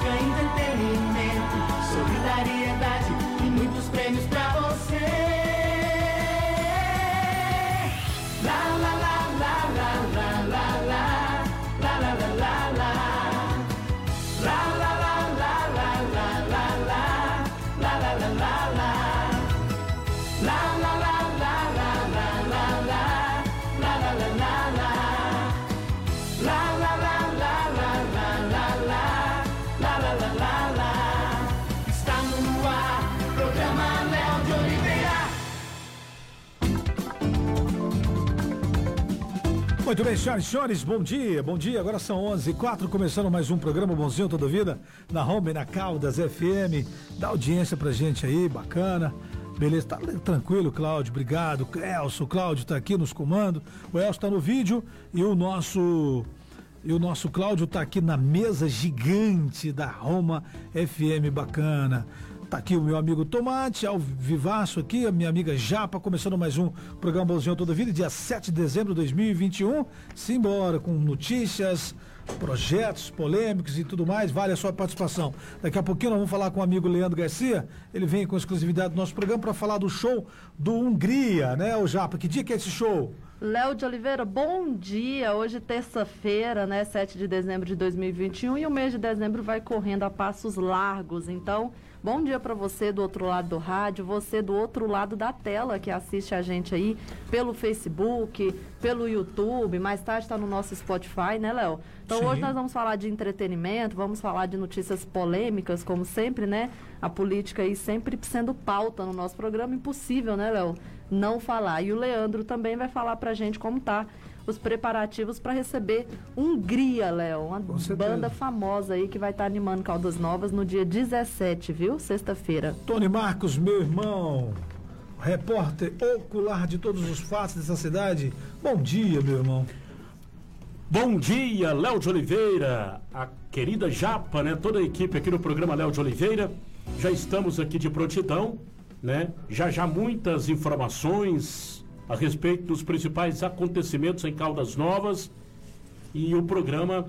nuestra intención. Muito bem, senhoras e senhores, bom dia, bom dia. Agora são 11 h 04 começando mais um programa Bonzinho Toda Vida, na Home, na Caldas FM. Dá audiência pra gente aí, bacana. Beleza, tá tranquilo, Cláudio, obrigado. Elcio, o Cláudio tá aqui nos comandos. O Elcio tá no vídeo e o nosso. E o nosso Cláudio tá aqui na mesa gigante da Roma FM bacana. Tá aqui o meu amigo Tomate, ao vivaço aqui, a minha amiga Japa, começando mais um programa Bonzinho Toda Vida, dia 7 de dezembro de 2021. Simbora, com notícias, projetos polêmicos e tudo mais, vale a sua participação. Daqui a pouquinho nós vamos falar com o amigo Leandro Garcia, ele vem com exclusividade do nosso programa para falar do show do Hungria, né, o Japa? Que dia que é esse show? Léo de Oliveira, bom dia. Hoje, terça-feira, né, 7 de dezembro de 2021, e o mês de dezembro vai correndo a passos largos. Então, bom dia para você do outro lado do rádio, você do outro lado da tela que assiste a gente aí pelo Facebook, pelo YouTube. Mais tarde está no nosso Spotify, né, Léo? Então, Sim. hoje nós vamos falar de entretenimento, vamos falar de notícias polêmicas, como sempre, né? A política aí sempre sendo pauta no nosso programa. Impossível, né, Léo? Não falar. E o Leandro também vai falar pra gente como tá os preparativos para receber Hungria, Léo. Uma banda famosa aí que vai estar animando Caldas Novas no dia 17, viu? Sexta-feira. Tony Marcos, meu irmão, repórter ocular de todos os fatos dessa cidade. Bom dia, meu irmão. Bom dia, Léo de Oliveira, a querida Japa, né? Toda a equipe aqui no programa Léo de Oliveira. Já estamos aqui de prontidão, né? Já já muitas informações a respeito dos principais acontecimentos em Caldas Novas e o programa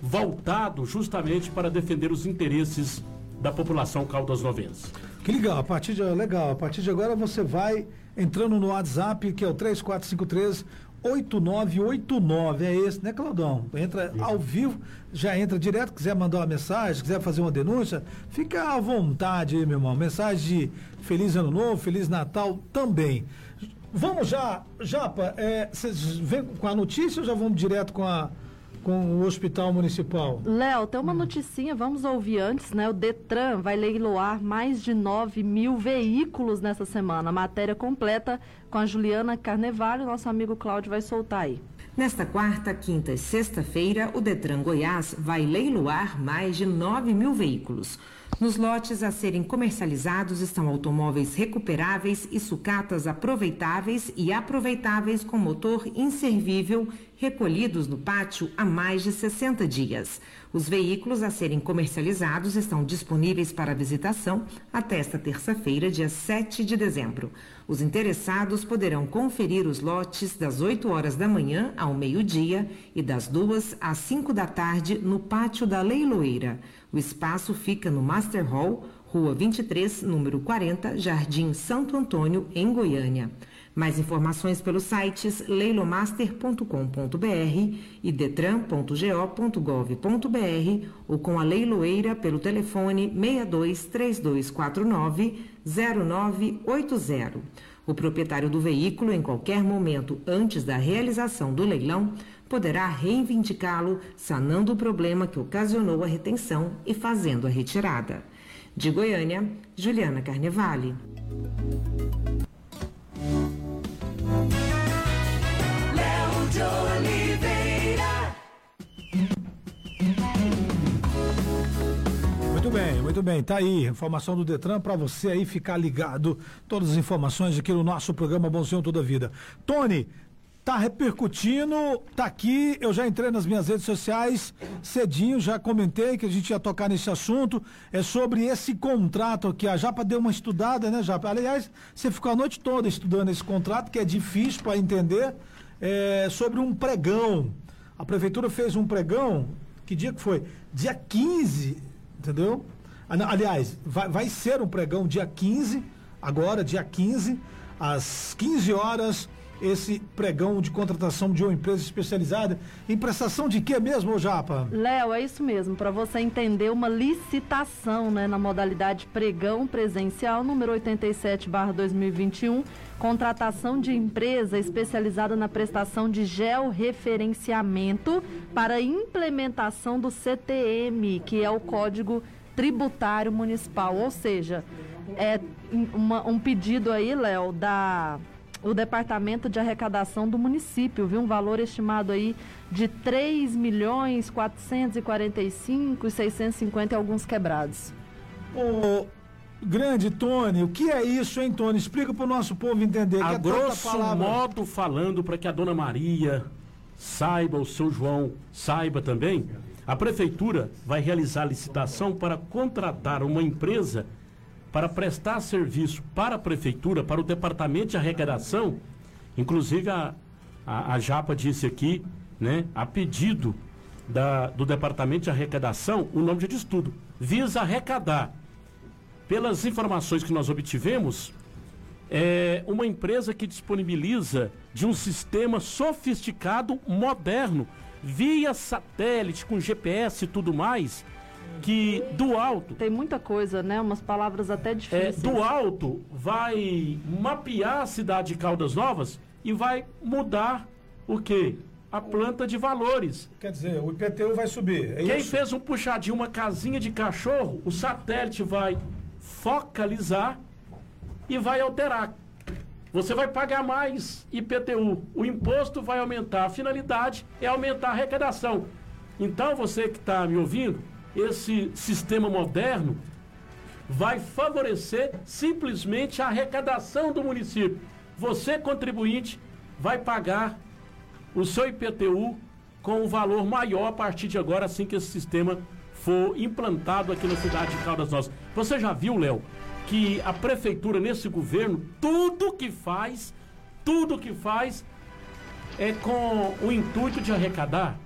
voltado justamente para defender os interesses da população caldas novense. Que legal, a partir de legal, a partir de agora você vai entrando no WhatsApp, que é o 3453 8989, é esse, né, Claudão? Entra ao vivo, já entra direto, quiser mandar uma mensagem, quiser fazer uma denúncia, fica à vontade aí, meu irmão. Mensagem de Feliz Ano Novo, Feliz Natal também. Vamos já, Japa, é, vocês vêm com a notícia ou já vamos direto com, a, com o Hospital Municipal? Léo, tem uma noticinha, vamos ouvir antes, né? O Detran vai leiloar mais de 9 mil veículos nessa semana. A matéria completa com a Juliana Carnevale, nosso amigo Cláudio vai soltar aí. Nesta quarta, quinta e sexta-feira, o Detran Goiás vai leiloar mais de 9 mil veículos. Nos lotes a serem comercializados estão automóveis recuperáveis e sucatas aproveitáveis e aproveitáveis com motor inservível recolhidos no pátio há mais de 60 dias. Os veículos a serem comercializados estão disponíveis para visitação até esta terça-feira, dia 7 de dezembro. Os interessados poderão conferir os lotes das 8 horas da manhã ao meio-dia e das 2 às 5 da tarde no pátio da Leiloeira. O espaço fica no Master Hall, Rua 23, número 40, Jardim Santo Antônio, em Goiânia. Mais informações pelos sites leilomaster.com.br e detran.go.gov.br ou com a leiloeira pelo telefone 62 3249 0980. O proprietário do veículo, em qualquer momento antes da realização do leilão, poderá reivindicá-lo, sanando o problema que ocasionou a retenção e fazendo a retirada. De Goiânia, Juliana Carnevale. De Oliveira Muito bem, muito bem. Tá aí, informação do Detran para você aí ficar ligado. Todas as informações aqui no nosso programa Bonzinho Toda Vida. Tony, tá repercutindo, tá aqui. Eu já entrei nas minhas redes sociais cedinho, já comentei que a gente ia tocar nesse assunto. É sobre esse contrato aqui. A Japa deu uma estudada, né, Japa? Aliás, você ficou a noite toda estudando esse contrato, que é difícil para entender. É sobre um pregão. A prefeitura fez um pregão. Que dia que foi? Dia 15 entendeu? Ah, Aliás, vai, vai ser um pregão dia 15, agora, dia 15, às 15 horas, esse pregão de contratação de uma empresa especializada em prestação de quê mesmo, ô Japa? Léo, é isso mesmo, para você entender uma licitação, né, na modalidade pregão presencial número 87/2021, contratação de empresa especializada na prestação de georreferenciamento para implementação do CTM, que é o Código Tributário Municipal, ou seja, é uma- um pedido aí, Léo, da o Departamento de Arrecadação do município, viu? Um valor estimado aí de 3 milhões 445 e 650 e alguns quebrados. Ô, grande Tony, o que é isso, hein, Tony? Explica pro nosso povo entender. que A é grosso palavra. modo falando, para que a dona Maria saiba, o seu João saiba também, a prefeitura vai realizar a licitação para contratar uma empresa para prestar serviço para a prefeitura, para o departamento de arrecadação. Inclusive a, a, a Japa disse aqui, né, a pedido da, do departamento de arrecadação, o nome já diz tudo, visa arrecadar. Pelas informações que nós obtivemos, é uma empresa que disponibiliza de um sistema sofisticado, moderno, via satélite, com GPS e tudo mais, que do alto, Tem muita coisa, né? Umas palavras até é, difíceis. do alto vai mapear a cidade de Caldas Novas e vai mudar o quê? A planta de valores. Quer dizer, o IPTU vai subir. É Quem isso? fez um puxadinho, uma casinha de cachorro, o satélite vai focalizar e vai alterar. Você vai pagar mais IPTU. O imposto vai aumentar. A finalidade é aumentar a arrecadação. Então, você que está me ouvindo, esse sistema moderno vai favorecer simplesmente a arrecadação do município. Você, contribuinte, vai pagar o seu IPTU com um valor maior a partir de agora, assim que esse sistema for implantado aqui na cidade de Caldas Novas. Você já viu, Léo, que a prefeitura nesse governo, tudo que faz, tudo que faz é com o intuito de arrecadar?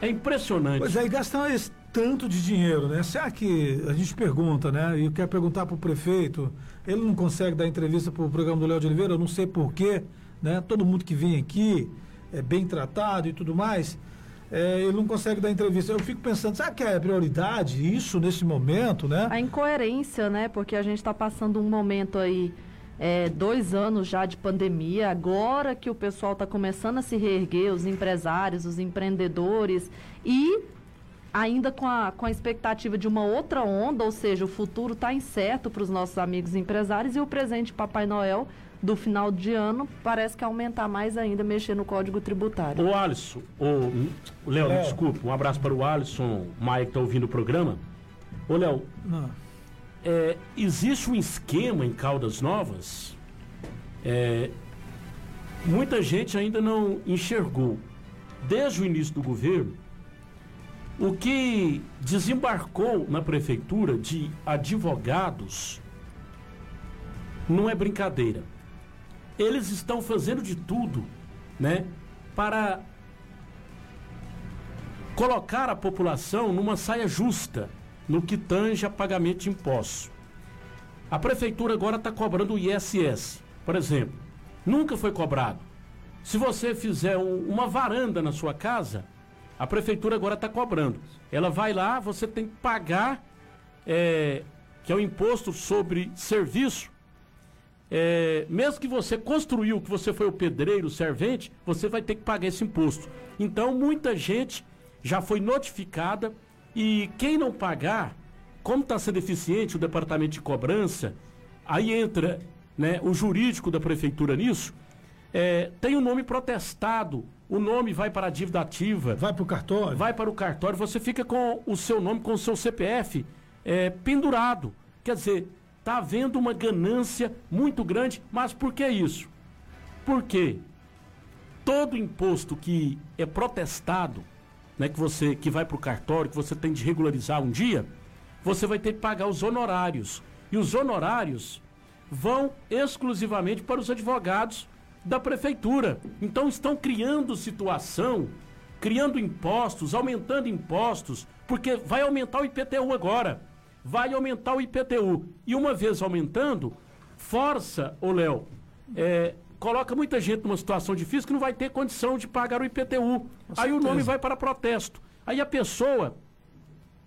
É impressionante. Pois é, e gastar esse tanto de dinheiro, né? Será que a gente pergunta, né? E eu quero perguntar pro prefeito, ele não consegue dar entrevista pro programa do Léo de Oliveira, eu não sei porquê, né? Todo mundo que vem aqui é bem tratado e tudo mais, é, ele não consegue dar entrevista. Eu fico pensando, será que é prioridade isso nesse momento, né? A incoerência, né? Porque a gente está passando um momento aí, é, dois anos já de pandemia, agora que o pessoal está começando a se reerguer, os empresários, os empreendedores, e ainda com a, com a expectativa de uma outra onda, ou seja, o futuro está incerto para os nossos amigos empresários, e o presente de Papai Noel do final de ano parece que aumentar mais ainda, mexer no Código Tributário. O Alisson, o o Léo, Léo. desculpa, um abraço para o Alisson Maia que está ouvindo o programa. Ô, Léo, Não. é, existe um esquema em Caldas Novas, é, muita gente ainda não enxergou, desde o início do governo, o que desembarcou na prefeitura de advogados não é brincadeira. Eles estão fazendo de tudo, né, para colocar a população numa saia justa no que tange a pagamento de impostos. A prefeitura agora está cobrando o ISS, por exemplo. Nunca foi cobrado. Se você fizer um- uma varanda na sua casa, a prefeitura agora está cobrando. Ela vai lá, você tem que pagar, é, que é o imposto sobre serviço. É, mesmo que você construiu, que você foi o pedreiro, o servente, você vai ter que pagar esse imposto. Então, muita gente já foi notificada e quem não pagar, como está sendo eficiente o departamento de cobrança, aí entra né, o jurídico da prefeitura nisso, é, tem o nome protestado, o nome vai para a dívida ativa, Vai pro cartório? vai para o cartório, você fica com o seu nome, com o seu CPF é, pendurado. Quer dizer, está havendo uma ganância muito grande, mas por que isso? Porque todo imposto que é protestado, né, que você que vai para o cartório, que você tem de regularizar um dia, você vai ter que pagar os honorários. E os honorários vão exclusivamente para os advogados da prefeitura. Então estão criando situação, criando impostos, aumentando impostos, porque vai aumentar o IPTU agora. vai aumentar o IPTU. E uma vez aumentando, força, ô Léo, é, coloca muita gente numa situação difícil que não vai ter condição de pagar o IPTU. Aí o nome vai para protesto. Aí a pessoa,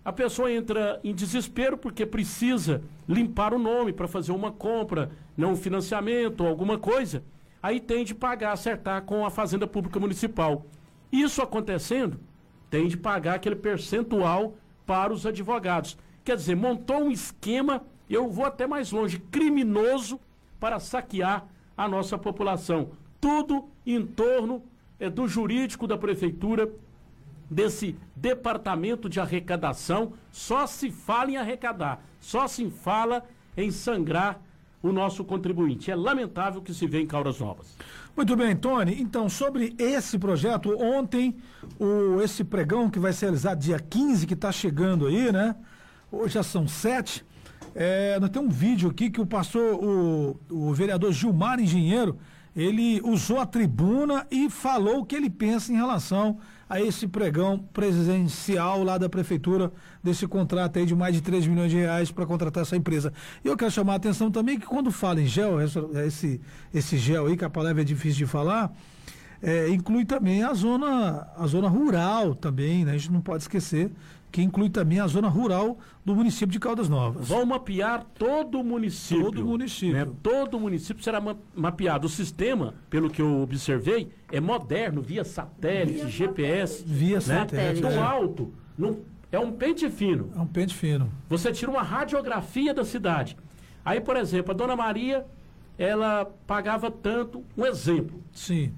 a pessoa entra em desespero porque precisa limpar o nome para fazer uma compra, não um financiamento ou alguma coisa. Aí tem de pagar, acertar com a Fazenda Pública Municipal. Isso acontecendo, tem de pagar aquele percentual para os advogados. Quer dizer, montou um esquema, eu vou até mais longe, criminoso para saquear a nossa população. Tudo em torno é, do jurídico da prefeitura, desse departamento de arrecadação. Só se fala em arrecadar, só se fala em sangrar o nosso contribuinte. É lamentável que se vê em Caldas Novas. Muito bem, Tony. Então, sobre esse projeto, ontem, o, esse pregão que vai ser realizado dia 15, que está chegando aí, né? Hoje já são sete. É, nós temos um vídeo aqui que o pastor, o, o vereador Gilmar Engenheiro, ele usou a tribuna e falou o que ele pensa em relação a esse pregão presidencial lá da prefeitura, desse contrato aí de mais de 3 milhões de reais para contratar essa empresa. E eu quero chamar a atenção também que quando fala em gel, esse, esse gel aí, que a palavra é difícil de falar, é, inclui também a zona, a zona rural também, né? A gente não pode esquecer que inclui também a zona rural do município de Caldas Novas. Vão mapear todo o município. Todo o município. Né? Todo o município será ma mapeado. O sistema, pelo que eu observei, é moderno, via satélite, via GPS. Via né? satélite. No é. alto, no, é um pente fino. É um pente fino. Você tira uma radiografia da cidade. Aí, por exemplo, a dona Maria, ela pagava tanto, um exemplo. Sim.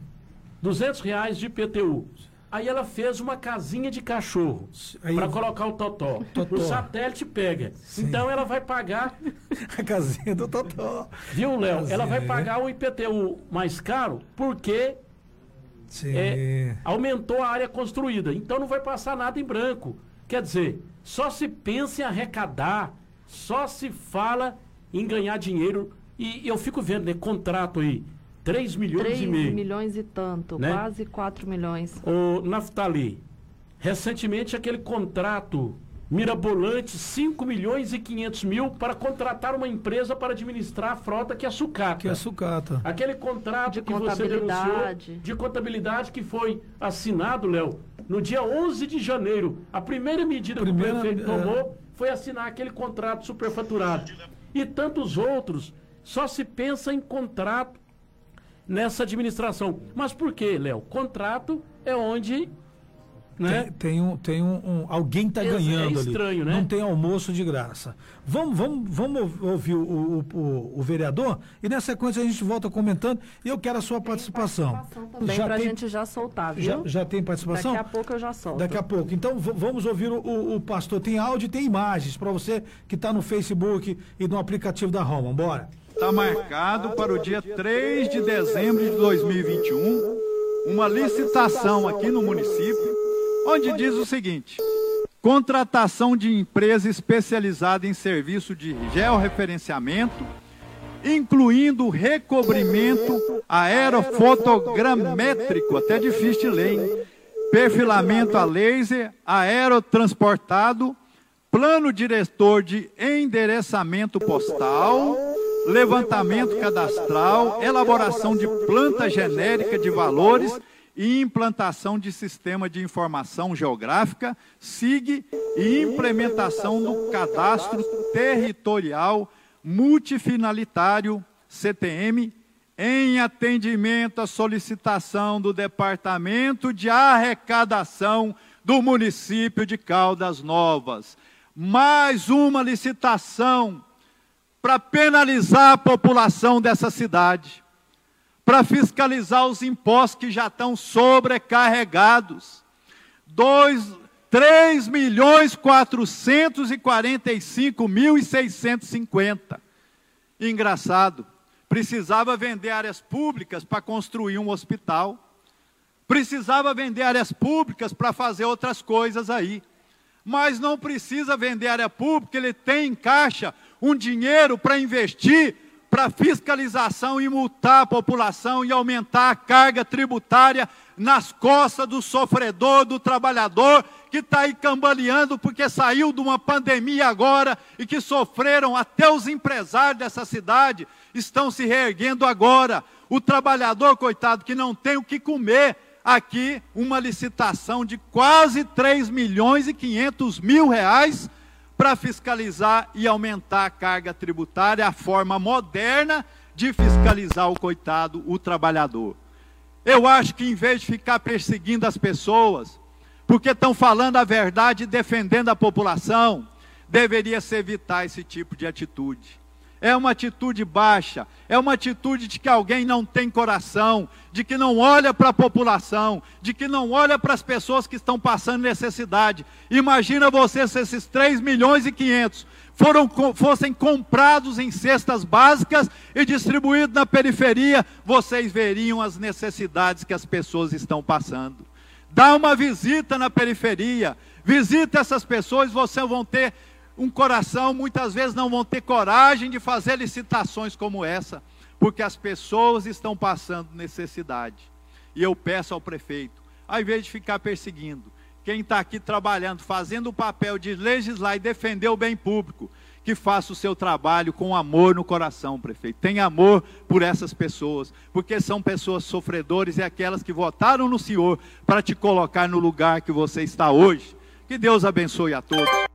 200 reais de IPTU. Aí ela fez uma casinha de cachorro para colocar o totó. totó. O satélite pega. Sim. Então ela vai pagar. A casinha do totó. Viu, Léo? Ela vai pagar o IPTU mais caro porque é, aumentou a área construída. Então não vai passar nada em branco. Quer dizer, só se pensa em arrecadar, só se fala em ganhar dinheiro. E eu fico vendo, né, contrato aí 3 milhões 3 e meio. milhões e tanto, né? quase 4 milhões. O Naftali, recentemente aquele contrato mirabolante, 5 milhões e 500 mil para contratar uma empresa para administrar a frota que é a sucata. Que é a sucata. Aquele contrato de que você denunciou de contabilidade que foi assinado, Léo, no dia 11 de janeiro. A primeira medida primeira, que o prefeito é... tomou foi assinar aquele contrato superfaturado. E tantos outros, só se pensa em contrato nessa administração. Mas por quê, Léo? Contrato é onde né? Tem, tem, um, tem um, um alguém está ganhando é estranho, ali. Né? Não tem almoço de graça. Vamos, vamos, vamos ouvir o, o, o, o, vereador e na sequência a gente volta comentando e eu quero a sua tem participação. participação também já tem, gente já soltar, viu? Já, já, tem participação? Daqui a pouco eu já solto. Daqui a pouco. Então vamos ouvir o, o, pastor. Tem áudio e tem imagens para você que está no Facebook e no aplicativo da Roma. Bora está marcado para o dia 3 de dezembro de 2021 uma licitação aqui no município, onde diz o seguinte: contratação de empresa especializada em serviço de georreferenciamento, incluindo recobrimento aerofotogramétrico, até difícil de ler, hein? perfilamento a laser, aerotransportado, plano diretor de endereçamento postal levantamento cadastral, elaboração de planta genérica de valores e implantação de sistema de informação geográfica, SIG, e implementação do cadastro territorial multifinalitário, CTM, em atendimento à solicitação do Departamento de Arrecadação do município de Caldas Novas. Mais uma licitação para penalizar a população dessa cidade, para fiscalizar os impostos que já estão sobrecarregados. 3 milhões 445 mil e 650. Engraçado, precisava vender áreas públicas para construir um hospital, precisava vender áreas públicas para fazer outras coisas aí. Mas não precisa vender área pública, ele tem em caixa um dinheiro para investir para fiscalização e multar a população e aumentar a carga tributária nas costas do sofredor, do trabalhador que está aí cambaleando porque saiu de uma pandemia agora e que sofreram, até os empresários dessa cidade estão se reerguendo agora. O trabalhador, coitado, que não tem o que comer, aqui uma licitação de quase 3 milhões e 500 mil reais para fiscalizar e aumentar a carga tributária, a forma moderna de fiscalizar o coitado, o trabalhador. Eu acho que em vez de ficar perseguindo as pessoas, porque estão falando a verdade e defendendo a população, deveria se evitar esse tipo de atitude. É uma atitude baixa, é uma atitude de que alguém não tem coração, de que não olha para a população, de que não olha para as pessoas que estão passando necessidade. Imagina você se esses 3 milhões e 500 foram, fossem comprados em cestas básicas e distribuídos na periferia, vocês veriam as necessidades que as pessoas estão passando. Dá uma visita na periferia, visita essas pessoas, vocês vão ter um coração, muitas vezes não vão ter coragem de fazer licitações como essa, porque as pessoas estão passando necessidade. E eu peço ao prefeito, ao invés de ficar perseguindo, quem está aqui trabalhando, fazendo o papel de legislar e defender o bem público, que faça o seu trabalho com amor no coração, prefeito. Tenha amor por essas pessoas, porque são pessoas sofredoras e aquelas que votaram no Senhor para te colocar no lugar que você está hoje. Que Deus abençoe a todos.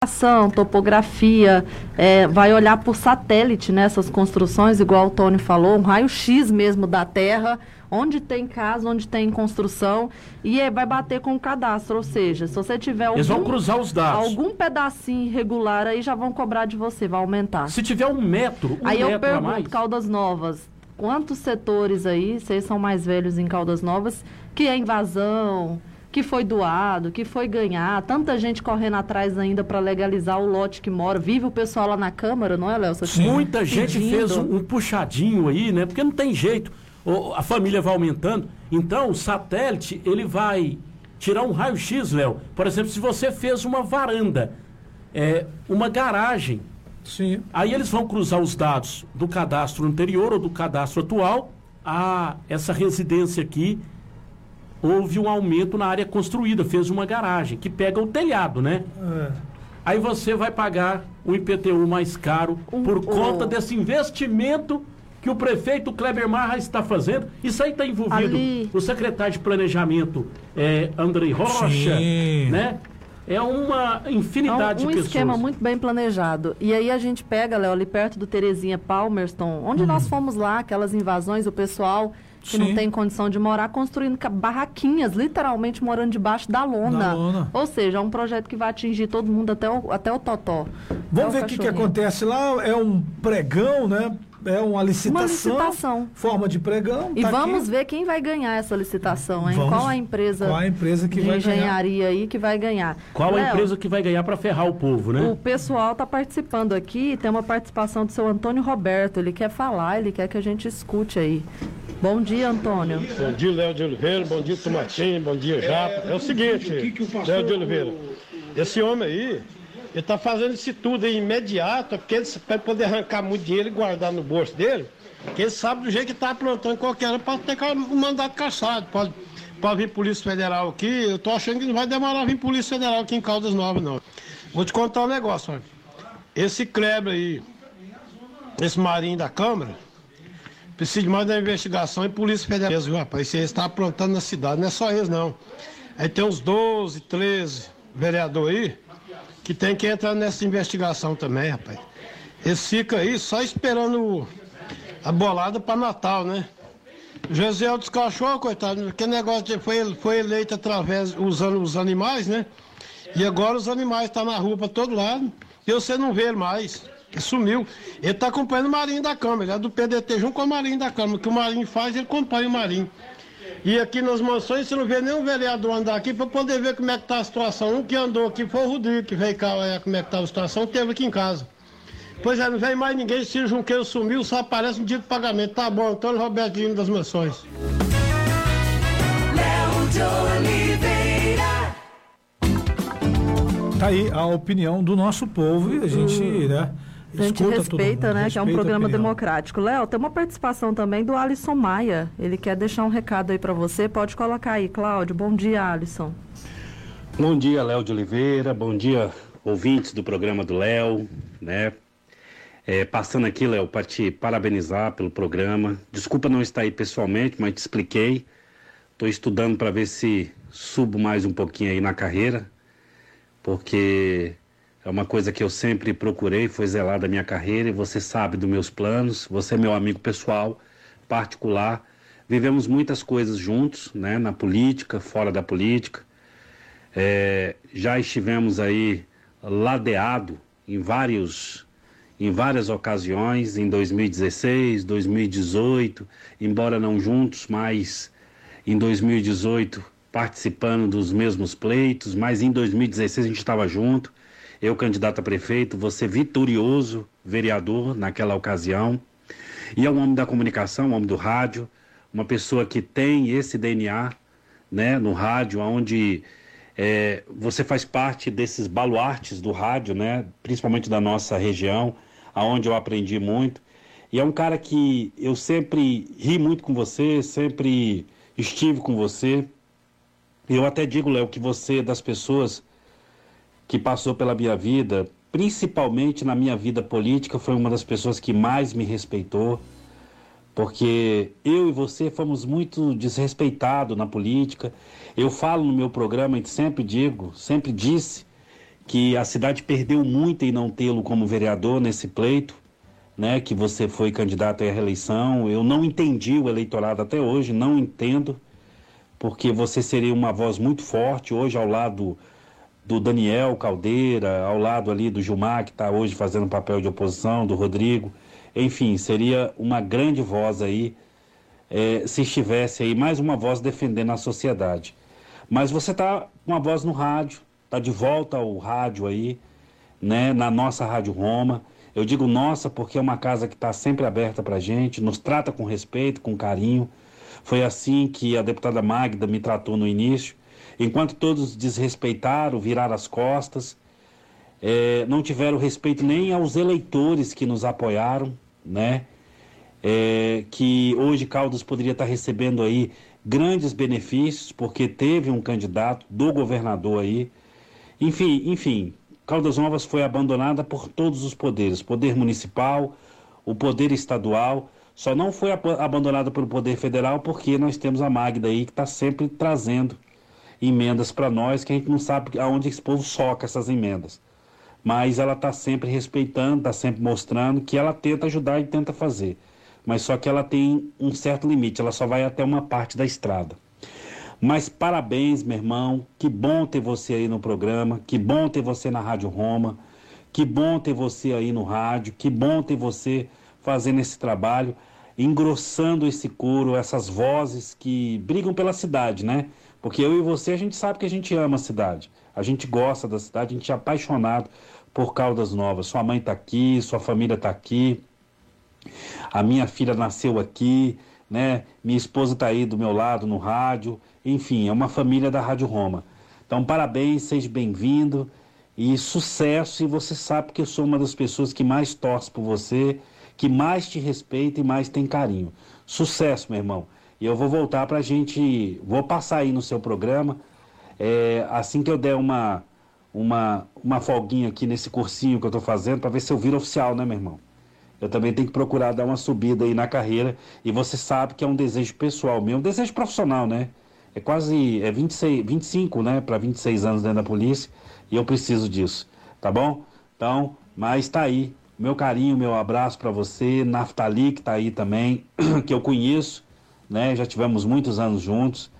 Ação, topografia, é, vai olhar por satélite nessas né, construções, igual o Tony falou, um raio-x mesmo da Terra, onde tem casa, onde tem construção, e é, vai bater com o cadastro, ou seja, se você tiver algum, Eles vão cruzar os dados. algum pedacinho irregular aí, já vão cobrar de você, vai aumentar. Se tiver um metro, um aí metro eu pergunto, a mais... Caldas Novas, quantos setores aí, vocês são mais velhos em Caldas Novas, que é invasão que foi doado, que foi ganhar, tanta gente correndo atrás ainda para legalizar o lote que mora. Vive o pessoal lá na Câmara, não é, Léo? Muita gente fez um, um, puxadinho aí, né? Porque não tem jeito. O, a família vai aumentando. Então, o satélite, ele vai tirar um raio-x, Léo. Por exemplo, se você fez uma varanda, é, uma garagem. Sim. Aí eles vão cruzar os dados do cadastro anterior ou do cadastro atual. Ah, essa residência aqui houve um aumento na área construída, fez uma garagem, que pega o telhado, né? É. Aí você vai pagar o IPTU mais caro um, por conta desse investimento que o prefeito Kleber Marra está fazendo. Isso aí está envolvido Ali... o secretário de Planejamento, é, Andrei Rocha, Sim. né? É uma infinidade é um, um de pessoas. Um esquema muito bem planejado. E aí a gente pega, Léo, ali perto do Terezinha Palmerston, onde hum. nós fomos lá, aquelas invasões, o pessoal que Sim. não tem condição de morar, construindo barraquinhas, literalmente morando debaixo da lona. Da lona. Ou seja, é um projeto que vai atingir todo mundo até o, até o totó. Vamos ver o que, que acontece lá. É um pregão, né? É uma licitação, uma licitação. Forma de pregão. E tá vamos aqui. ver quem vai ganhar essa licitação, hein? Vamos, qual a empresa, qual a empresa que de vai engenharia ganhar? aí que vai ganhar? Qual Léo, a empresa que vai ganhar para ferrar o povo, né? O pessoal está participando aqui, tem uma participação do seu Antônio Roberto. Ele quer falar, ele quer que a gente escute aí. Bom dia, Antônio. Bom dia, Léo de Oliveira. Bom dia, Tomatinho. Bom dia, Japa. É o seguinte, Léo de Oliveira. Esse homem aí, ele está fazendo isso tudo aí imediato, porque ele para poder arrancar muito dinheiro e guardar no bolso dele, que ele sabe do jeito que está aprontando qualquer hora, pode ter um mandato caçado, pode para vir Polícia Federal aqui, eu tô achando que não vai demorar vir Polícia Federal aqui em Caldas Novas, não. Vou te contar um negócio, olha. Esse Kleber aí, esse marinho da Câmara, precisa de mais da investigação e Polícia Federal, viu, rapaz? Você está aprontando na cidade, não é só eles, não. Aí tem uns 12, 13 vereadores aí que tem que entrar nessa investigação também, rapaz. Eles ficam aí só esperando a bolada para Natal, né? José dos cachorros, coitado, que negócio de, foi, foi eleito através, usando os animais, né? E agora os animais estão tá na rua para todo lado. E você não vê ele mais. Sumiu. Ele está acompanhando o Marinho da Câmara. Ele é do PDT junto com o Marinho da Câmara. O que o Marinho faz, ele acompanha o Marinho. E aqui nas mansões você não vê nenhum vereador andar aqui para poder ver como é que está a situação. Um que andou aqui foi o Rodrigo, que veio cá olhar como é que está a situação, teve aqui em casa. Pois é, não vem mais ninguém, Ciro Junqueiro sumiu, só aparece no dia do pagamento. Tá bom, Antônio Roberto das Mansões. Tá aí a opinião do nosso povo e a gente, hum. né? A gente respeita, né? que é um programa democrático. Léo, tem uma participação também do Alisson Maia. Ele quer deixar um recado aí para você. Pode colocar aí, Cláudio. Bom dia, Alisson. Bom dia, Léo de Oliveira. Bom dia, ouvintes do programa do Léo, né? É, passando aqui, Léo, para te parabenizar pelo programa. Desculpa não estar aí pessoalmente, mas te expliquei. Estou estudando para ver se subo mais um pouquinho aí na carreira, porque é uma coisa que eu sempre procurei, foi zelar da minha carreira e você sabe dos meus planos. Você é meu amigo pessoal, particular. Vivemos muitas coisas juntos, né, na política, fora da política. É, já estivemos aí ladeado em vários em várias ocasiões, em 2016, 2018, embora não juntos, mas em 2018 participando dos mesmos pleitos, mas em 2016 a gente estava junto, eu candidato a prefeito, você vitorioso vereador naquela ocasião, e é um homem da comunicação, um homem do rádio, uma pessoa que tem esse DNA, né, no rádio, onde é, você faz parte desses baluartes do rádio, né, principalmente da nossa região, aonde eu aprendi muito. E é um cara que eu sempre ri muito com você, sempre estive com você. Eu até digo, Léo, que você é das pessoas que passou pela minha vida, principalmente na minha vida política, foi uma das pessoas que mais me respeitou, porque eu e você fomos muito desrespeitados na política. Eu falo no meu programa e sempre digo, sempre disse que a cidade perdeu muito em não tê-lo como vereador nesse pleito, né, que você foi candidato à reeleição. Eu não entendi o eleitorado até hoje, não entendo, porque você seria uma voz muito forte hoje ao lado do Daniel Caldeira, ao lado ali do Gilmar, que está hoje fazendo papel de oposição, do Rodrigo. Enfim, seria uma grande voz aí, é, se estivesse aí mais uma voz defendendo a sociedade. Mas você está com uma voz no rádio, Está de volta ao rádio aí, né? Na nossa Rádio Roma. Eu digo nossa porque é uma casa que está sempre aberta para gente, nos trata com respeito, com carinho. Foi assim que a deputada Magda me tratou no início. Enquanto todos desrespeitaram, viraram as costas, é, não tiveram respeito nem aos eleitores que nos apoiaram, né? É, que hoje Caldas poderia estar recebendo aí grandes benefícios, porque teve um candidato do governador aí, enfim, enfim, Caldas Novas foi abandonada por todos os poderes, poder municipal, o poder estadual, só não foi ab abandonada pelo poder federal porque nós temos a Magda aí que está sempre trazendo emendas para nós que a gente não sabe aonde esse povo soca essas emendas. Mas ela está sempre respeitando, está sempre mostrando que ela tenta ajudar e tenta fazer. Mas só que ela tem um certo limite, ela só vai até uma parte da estrada. Mas parabéns, meu irmão. Que bom ter você aí no programa. Que bom ter você na Rádio Roma. Que bom ter você aí no rádio. Que bom ter você fazendo esse trabalho, engrossando esse coro, essas vozes que brigam pela cidade, né? Porque eu e você, a gente sabe que a gente ama a cidade. A gente gosta da cidade, a gente é apaixonado por Caldas Novas. Sua mãe está aqui, sua família está aqui. A minha filha nasceu aqui, né? Minha esposa está aí do meu lado no rádio. Enfim, é uma família da Rádio Roma. Então, parabéns, seja bem-vindo e sucesso. E você sabe que eu sou uma das pessoas que mais torce por você, que mais te respeita e mais tem carinho. Sucesso, meu irmão. E eu vou voltar para a gente. Vou passar aí no seu programa. É, assim que eu der uma, uma, uma folguinha aqui nesse cursinho que eu estou fazendo, para ver se eu viro oficial, né, meu irmão? Eu também tenho que procurar dar uma subida aí na carreira. E você sabe que é um desejo pessoal meu, um desejo profissional, né? É quase é 26, 25, né, para 26 anos dentro da polícia. E eu preciso disso, tá bom? Então, mas tá aí. Meu carinho, meu abraço para você, Naftali, que tá aí também, que eu conheço, né? Já tivemos muitos anos juntos.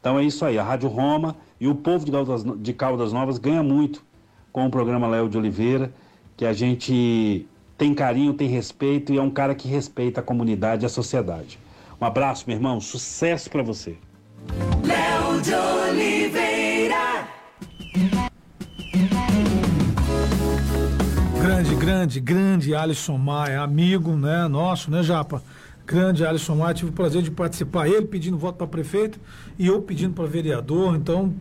Então é isso aí, a Rádio Roma e o povo de Caldas, de Caldas Novas ganha muito com o programa Léo de Oliveira, que a gente tem carinho, tem respeito e é um cara que respeita a comunidade e a sociedade. Um abraço, meu irmão, sucesso para você. Léo de Oliveira. Grande, grande, grande Alisson Maia, amigo, né, nosso, né, Japa? Grande Alisson Maia, tive o prazer de participar, ele pedindo voto para prefeito e eu pedindo para vereador, então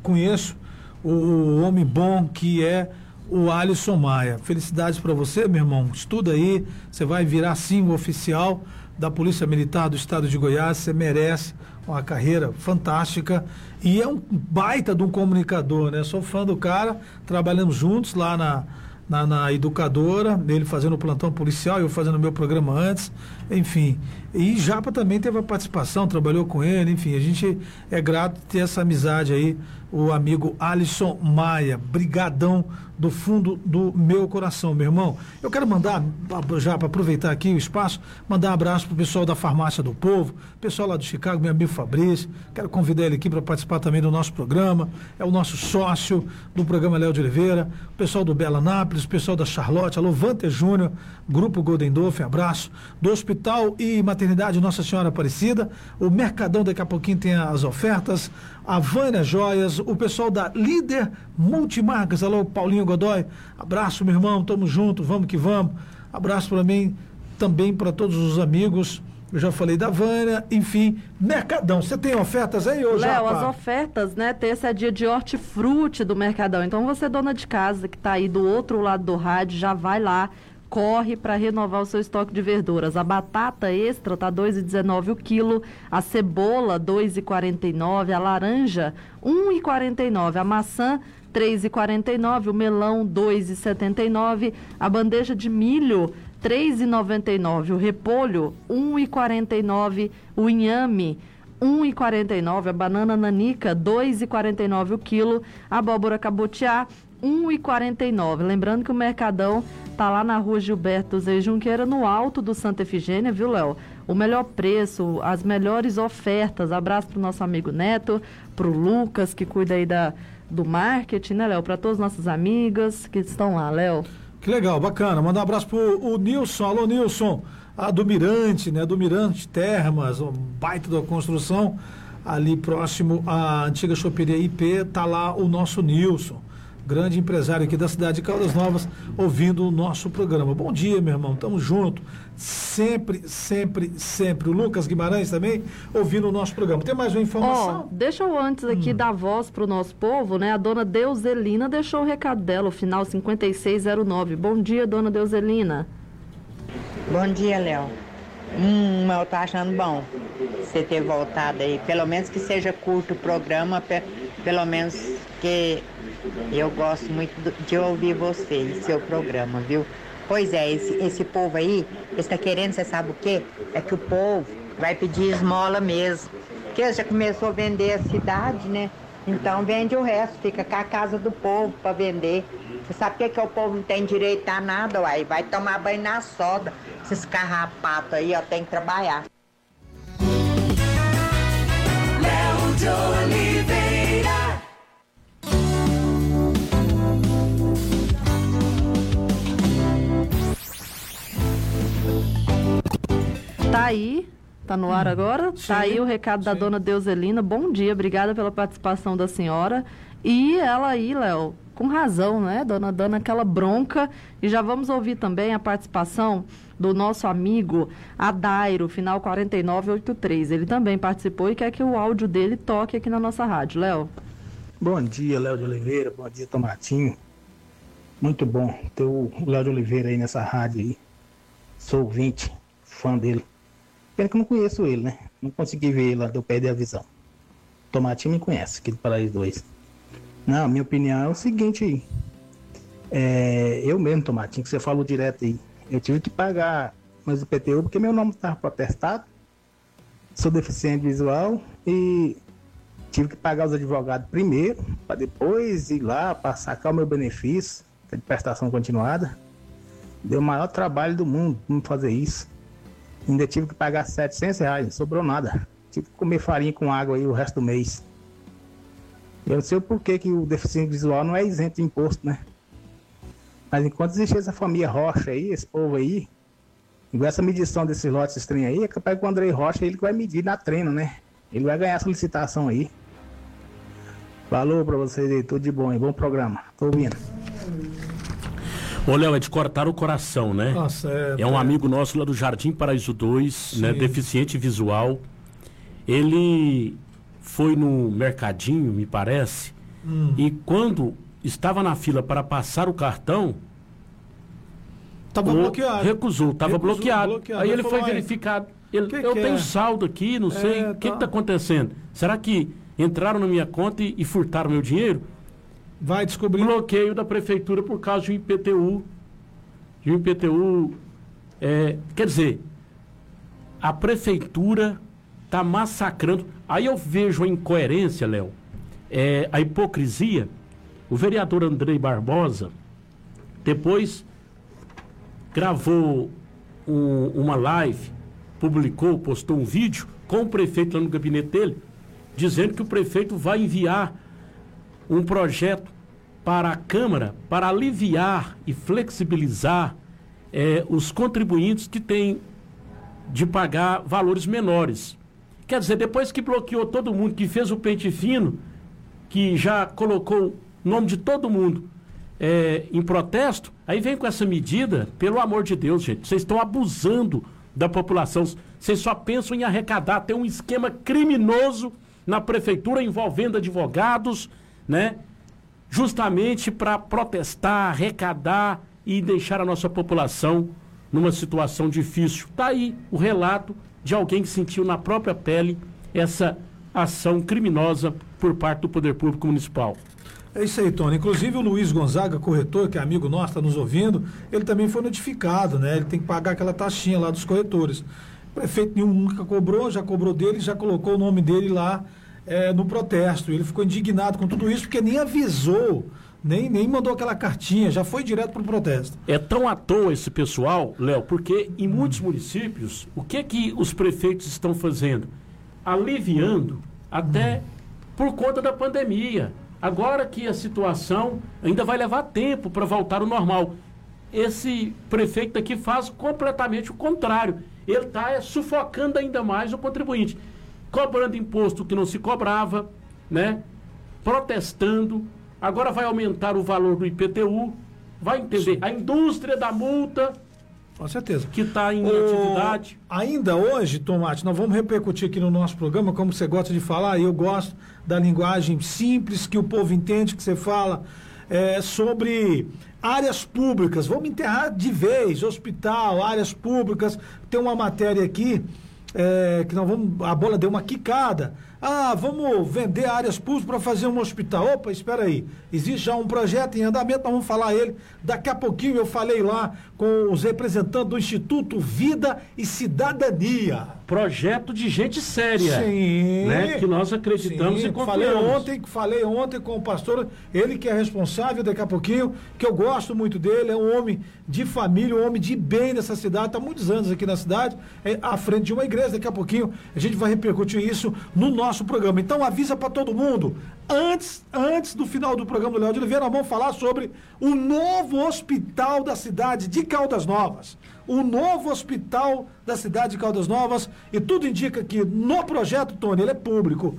conheço o, homem bom que é o Alisson Maia. Felicidades para você, meu irmão. Estuda aí, você vai virar sim o oficial da Polícia Militar do Estado de Goiás, você merece uma carreira fantástica e é um baita de um comunicador, né? Sou fã do cara, trabalhamos juntos lá na na, na, educadora, ele fazendo o plantão policial, eu fazendo o meu programa antes, enfim. E Japa também teve a participação, trabalhou com ele, enfim, a gente é grato ter essa amizade aí, o amigo Alisson Maia, brigadão do fundo do meu coração, meu irmão. Eu quero mandar, já para aproveitar aqui o espaço, mandar um abraço pro pessoal da Farmácia do Povo, pessoal lá do Chicago, meu amigo Fabrício. Quero convidar ele aqui para participar também do nosso programa. É o nosso sócio do programa Léo de Oliveira, o pessoal do Bela Nápoles, o pessoal da Charlotte, alô Vante Júnior, Grupo Golden Dolphin, abraço. Do Hospital e Maternidade Nossa Senhora Aparecida, o Mercadão daqui a pouquinho tem as ofertas, a Vânia Joias, o pessoal da Líder Multimarcas, alô Paulinho Godoy, abraço meu irmão, tamo junto, vamos que vamos. Abraço para mim, também para todos os amigos. Eu já falei da Vânia, enfim, Mercadão. Você tem ofertas aí hoje? Léo, as ofertas, né? Terça é dia de hortifruti do Mercadão. Então você, dona de casa, que está aí do outro lado do rádio, já vai lá, corre para renovar o seu estoque de verduras. A batata extra tá 2,19 o quilo, a cebola 2,49, a laranja 1,49, a maçã 3,49, o melão 2,79, a bandeja de milho 3,99, o repolho 1,49, o inhame 1,49, a banana nanica 2,49 o quilo, a abóbora cabutiá 1,49. Lembrando que o Mercadão tá lá na rua Gilberto Zé Junqueira, no alto do Santa Efigênia, viu, Léo? O melhor preço, as melhores ofertas. Abraço pro nosso amigo Neto, pro Lucas, que cuida aí da, do marketing, né, Léo? Para todas as nossas amigas que estão lá, Léo. Que legal, bacana. Mandar um abraço pro o Nilson. Alô, Nilson. A do Mirante, né? Do Mirante Termas, um baita da construção. Ali próximo à antiga choperia IP, tá lá o nosso Nilson grande empresário aqui da cidade de Caldas Novas, ouvindo o nosso programa. Bom dia, meu irmão, tamo junto. Sempre, sempre, sempre. O Lucas Guimarães também ouvindo o nosso programa. Tem mais uma informação? Oh, deixa eu antes aqui hum. dar voz para o nosso povo, né? A dona Deuselina deixou o recado dela, o final 5609. Bom dia, dona Deuselina. Bom dia, Léo. Hum, eu tô achando bom você ter voltado aí. Pelo menos que seja curto o programa, pelo menos que eu gosto muito de ouvir você e seu programa, viu? Pois é, esse, esse povo aí, está querendo, você sabe o quê? É que o povo vai pedir esmola mesmo. Porque já começou a vender a cidade, né? Então vende o resto, fica com a casa do povo para vender. Você sabe que, que o povo não tem direito a nada, uai? Vai tomar banho na soda. Esses carrapatos aí, ó, tem que trabalhar. Léo de Oliveira. Tá aí, tá no ar agora? Sim, tá aí o recado sim. da dona Deuselina. Bom dia, obrigada pela participação da senhora. E ela aí, Léo, com razão, né, dona, dando aquela bronca. E já vamos ouvir também a participação do nosso amigo Adairo, final 4983. Ele também participou e quer que o áudio dele toque aqui na nossa rádio. Léo. Bom dia, Léo de Oliveira. Bom dia, Tomatinho. Muito bom ter o Léo de Oliveira aí nessa rádio aí. Sou ouvinte, fã dele. Pena que eu não conheço ele, né? Não consegui ver lá, eu perdi a visão. Tomatinho me conhece, aqui do Paraíso 2. Não, minha opinião é o seguinte. É, eu mesmo, Tomatinho, que você falou direto aí. Eu tive que pagar mais IPTU porque meu nome estava protestado. Sou deficiente visual e tive que pagar os advogados primeiro, para depois ir lá para sacar o meu benefício de prestação continuada. Deu o maior trabalho do mundo para fazer isso. Ainda tive que pagar 700 reais, não sobrou nada. Tive que comer farinha com água aí o resto do mês. Eu não sei o porquê que o deficiente visual não é isento de imposto, né? Mas enquanto existir essa família Rocha aí, esse povo aí, igual essa medição desses lotes estranhos aí, é capaz que o Andrei Rocha ele vai medir na treino, né? Ele vai ganhar essa licitação aí. Falou pra vocês aí, tudo de bom e bom programa. Tô ouvindo. Ô, Léo, é de cortar o coração, né? Nossa, é. É um amigo nosso lá do Jardim Paraíso 2, né? Deficiente visual. Ele foi no mercadinho, me parece, Hum. e quando estava na fila para passar o cartão, Tava o- bloqueado. recusou, estava bloqueado. bloqueado. Aí Ele foi "Ai, verificado. Ele, que eu que tenho é?" saldo aqui, não sei. É, O que tá. está acontecendo? Será que entraram na minha conta e, e furtaram meu dinheiro? Vai descobrir. bloqueio da prefeitura por causa de um IPTU. De IPTU. é, quer dizer, a prefeitura está massacrando. Aí eu vejo a incoerência, Léo, é, a hipocrisia. O vereador Andrei Barbosa, depois gravou um- uma live, publicou, postou um vídeo com o prefeito lá no gabinete dele, dizendo que o prefeito vai enviar um projeto para a Câmara para aliviar e flexibilizar eh, os contribuintes que têm de pagar valores menores. Quer dizer, depois que bloqueou todo mundo, que fez o pente fino, que já colocou o nome de todo mundo eh, em protesto, aí vem com essa medida, pelo amor de Deus, gente, vocês estão abusando da população. Vocês só pensam em arrecadar, tem um esquema criminoso na prefeitura envolvendo advogados, né? Justamente para protestar, arrecadar e deixar a nossa população numa situação difícil. Está aí o relato de alguém que sentiu na própria pele essa ação criminosa por parte do Poder Público Municipal. É isso aí, Tony. Inclusive o Luiz Gonzaga, corretor, que é amigo nosso, está nos ouvindo, ele também foi notificado, né? Ele tem que pagar aquela taxinha lá dos corretores. O prefeito nenhum nunca cobrou, já cobrou dele, já colocou o nome dele lá eh, no protesto. Ele ficou indignado com tudo isso, porque nem avisou, nem, nem mandou aquela cartinha, já foi direto para o protesto. É tão à toa esse pessoal, Léo, porque em muitos municípios, o que que os prefeitos estão fazendo? Aliviando até por conta da pandemia. Agora que a situação ainda vai levar tempo para voltar ao normal. Esse prefeito aqui faz completamente o contrário. Ele está sufocando ainda mais o contribuinte, cobrando imposto que não se cobrava, né? protestando, agora vai aumentar o valor do IPTU, vai entender, a indústria da multa Com certeza. que está em Ô, atividade. Ainda hoje, Tomate, nós vamos repercutir aqui no nosso programa, como você gosta de falar, e eu gosto da linguagem simples, que o povo entende, que você fala, é, sobre áreas públicas. Vamos enterrar de vez, hospital, áreas públicas. Tem uma matéria aqui, é, que nós vamos. A bola deu uma quicada. Ah, vamos vender áreas públicas para fazer um hospital. Opa, espera aí. Existe já um projeto em andamento, nós vamos falar ele. Daqui a pouquinho eu falei lá com os representantes do Instituto Vida e Cidadania. Projeto de gente séria. Sim. Né? Que nós acreditamos Sim, e confiamos. Falei ontem, falei ontem com o pastor, ele que é responsável daqui a pouquinho, que eu gosto muito dele, é um homem de família, um homem de bem dessa cidade, está muitos anos aqui na cidade, é, à frente de uma igreja, daqui a pouquinho a gente vai repercutir isso no nosso programa. Então avisa para todo mundo, antes, antes do final do programa do Léo de Oliveira, vamos falar sobre o novo hospital da cidade de Caldas Novas. O novo hospital da cidade de Caldas Novas, e tudo indica que no projeto, Tony, ele é público.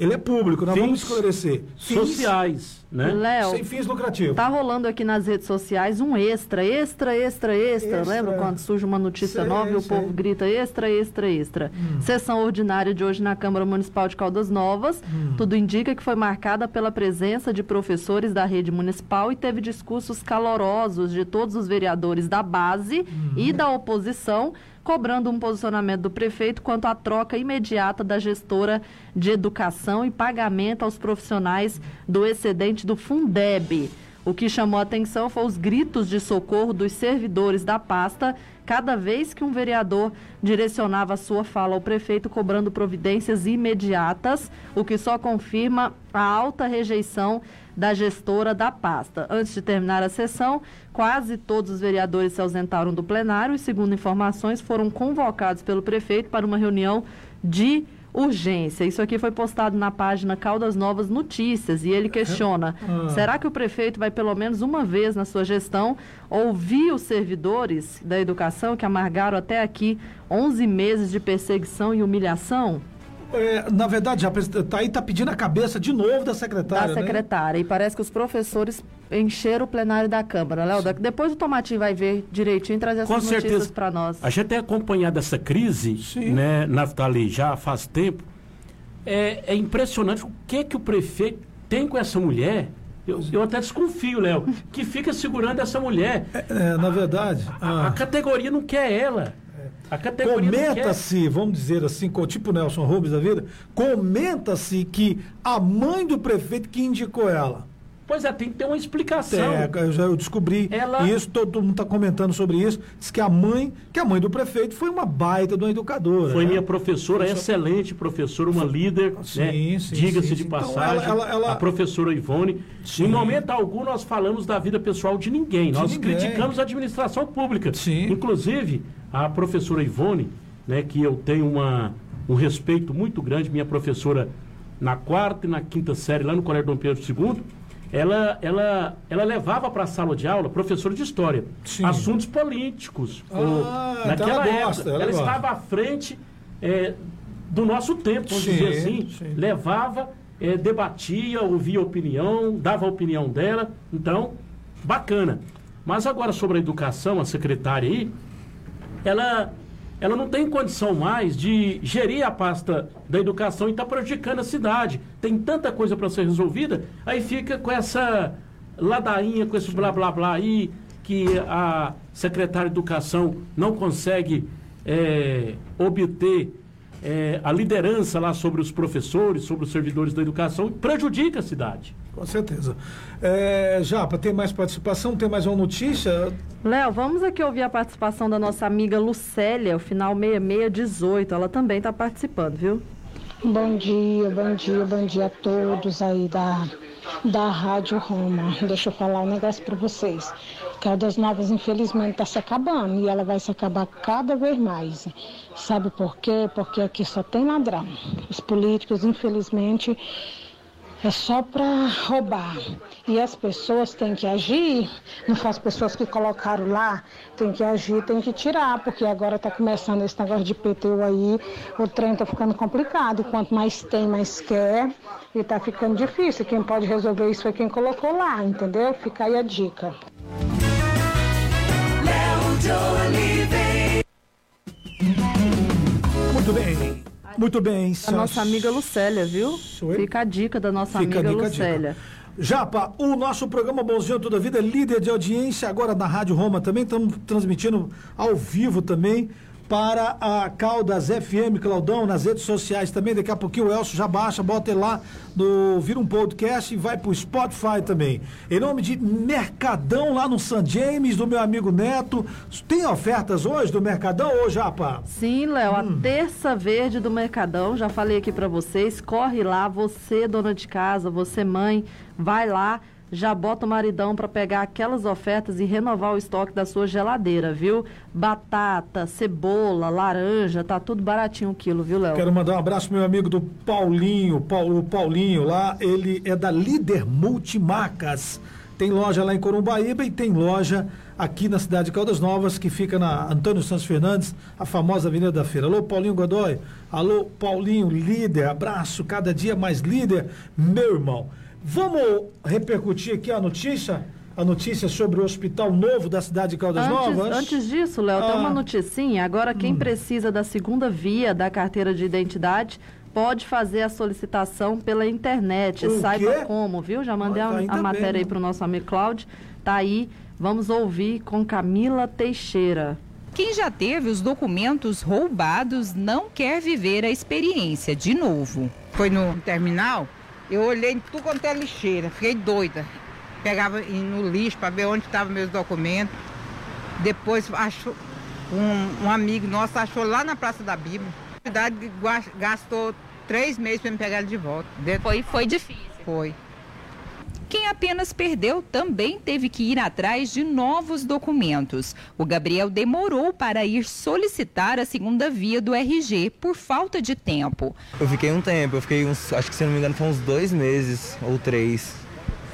Ele é público, nós vamos Fins esclarecer. Fins Sociais. né? Léo, Sem fins lucrativos. tá rolando aqui nas redes sociais um extra, extra, extra, extra. Extra. Lembra quando surge uma notícia Sei, nova e o sei. Hum. povo grita extra, extra, extra? Sessão ordinária de hoje na Câmara Municipal de Caldas Novas. Hum. Tudo indica que foi marcada pela presença de professores da rede municipal e teve discursos calorosos de todos os vereadores da base Hum. e da oposição cobrando um posicionamento do prefeito quanto à troca imediata da gestora de educação e pagamento aos profissionais do excedente do Fundeb. O que chamou a atenção foi os gritos de socorro dos servidores da pasta cada vez que um vereador direcionava sua fala ao prefeito cobrando providências imediatas, o que só confirma a alta rejeição da gestora da pasta. Antes de terminar a sessão, quase todos os vereadores se ausentaram do plenário e, segundo informações, foram convocados pelo prefeito para uma reunião de urgência. Isso aqui foi postado na página Caldas Novas Notícias e ele questiona: será que o prefeito vai pelo menos uma vez na sua gestão ouvir os servidores da educação que amargaram até aqui 11 meses de perseguição e humilhação? É, na verdade, já tá aí tá pedindo a cabeça de novo da secretária. da né? secretária. E parece que os professores encheram o plenário da Câmara. Léo, depois o Tomatinho vai ver direitinho e trazer Com essas notícias certeza. para nós. A gente tem acompanhado essa crise, Sim. né, Naftali, já faz tempo. É, é impressionante o que que o prefeito tem com essa mulher. Eu, eu até desconfio, Léo, que fica segurando essa mulher. É, na verdade. A ah, categoria não quer ela. A categoria não quer. Comenta-se, vamos dizer assim, tipo Nelson Rubens da vida, comenta-se que a mãe do prefeito que indicou ela. Pois é, tem que ter uma explicação. É, eu já eu descobri Ela- isso, todo mundo está comentando sobre isso. Diz que a mãe, que a mãe do prefeito foi uma baita de uma educadora. Foi né? minha professora, excelente professora, uma líder, Sim, né? sim, diga-se sim, de sim. Então, passagem, ela- ela- ela- a professora Ivone. Sim. Em momento algum nós falamos da vida pessoal de ninguém, nós ninguém. criticamos a administração pública. Sim. Inclusive, a professora Ivone, né, que eu tenho uma, um respeito muito grande, minha professora na quarta e na quinta série, lá no Colégio Dom Pedro II, ela, ela, ela levava para a sala de aula, professora de história, Sim. assuntos políticos. Ah, ou- então naquela ela época, gosta, ela ela gosta. estava à frente é, do nosso tempo, vamos Sim, dizer assim. sim. Levava, é, debatia, ouvia opinião, dava a opinião dela. Então, bacana. Mas agora sobre a educação, a secretária aí, ela, ela não tem condição mais de gerir a pasta da educação e está prejudicando a cidade. Tem tanta coisa para ser resolvida, aí fica com essa ladainha, com esse blá blá blá aí, que a secretária de educação não consegue é, obter é, a liderança lá sobre os professores, sobre os servidores da educação, e prejudica a cidade. Com certeza. É, Japa, tem mais participação? Tem mais uma notícia? Léo, vamos aqui ouvir a participação da nossa amiga Lucélia, o final 6618. Ela também está participando, viu? Bom dia, bom dia, bom dia a todos aí da, da Rádio Roma. Deixa eu falar um negócio para vocês. Caldas Novas, infelizmente, está se acabando e ela vai se acabar cada vez mais. Sabe por quê? Porque aqui só tem ladrão. Os políticos, infelizmente, é só para roubar. E as pessoas têm que agir, não as pessoas que colocaram lá, tem que agir, tem que tirar, porque agora está começando esse negócio de PTU aí, o trem está ficando complicado. Quanto mais tem, mais quer, e está ficando difícil. Quem pode resolver isso foi quem colocou lá, entendeu? Fica aí a dica. Muito bem. Muito bem. A nossa amiga Lucélia, viu? Fica a dica da nossa Fica amiga dica. Lucélia. Japa, o nosso programa Bonzinho Toda Vida é líder de audiência agora na Rádio Roma também. Estamos transmitindo ao vivo também para a Caldas FM, Claudão, nas redes sociais também. Daqui a pouquinho o Elcio já baixa, bota ele lá, no, vira um podcast e vai pro Spotify também. Em nome de Mercadão lá no St. James, do meu amigo Neto. Tem ofertas hoje do Mercadão ou Japa? Sim, Léo, Hum. a terça verde do Mercadão, já falei aqui pra vocês, corre lá, você dona de casa, você mãe, vai lá, já bota o maridão pra pegar aquelas ofertas e renovar o estoque da sua geladeira, viu? Batata, cebola, laranja, tá tudo baratinho o quilo, viu, Léo? Quero mandar um abraço pro meu amigo do Paulinho, o Paulinho lá, ele é da Líder Multimarcas. Tem loja lá em Corumbaíba e tem loja aqui na cidade de Caldas Novas, que fica na Antônio Santos Fernandes, a famosa Avenida da Feira. Alô, Paulinho Godoy. Alô, Paulinho, líder. Abraço, cada dia mais líder, meu irmão. Vamos repercutir aqui a notícia? A notícia sobre o Hospital Novo da cidade de Caldas Antes, Novas? antes disso, Léo, tem Ah. Hum. uma noticinha. Agora, quem precisa da segunda via da carteira de identidade pode fazer a solicitação pela internet. O Saiba quê? como, viu? Já mandei Ah, a, ainda a bem, matéria aí né? para o nosso amigo Cláudio. Tá aí. Vamos ouvir com Camila Teixeira. Quem já teve os documentos roubados não quer viver a experiência de novo. Foi no terminal, eu olhei em tudo quanto é lixeira, fiquei doida. Pegava no lixo para ver onde estavam meus documentos. Depois achou, um, um amigo nosso achou lá na Praça da Bíblia. A cidade gastou três meses para me pegar ele de volta. Foi, foi difícil. Foi. Quem apenas perdeu também teve que ir atrás de novos documentos. O Gabriel demorou para ir solicitar a segunda via do RG por falta de tempo. Eu fiquei um tempo, eu fiquei uns, acho que se não me engano, foi uns dois meses ou três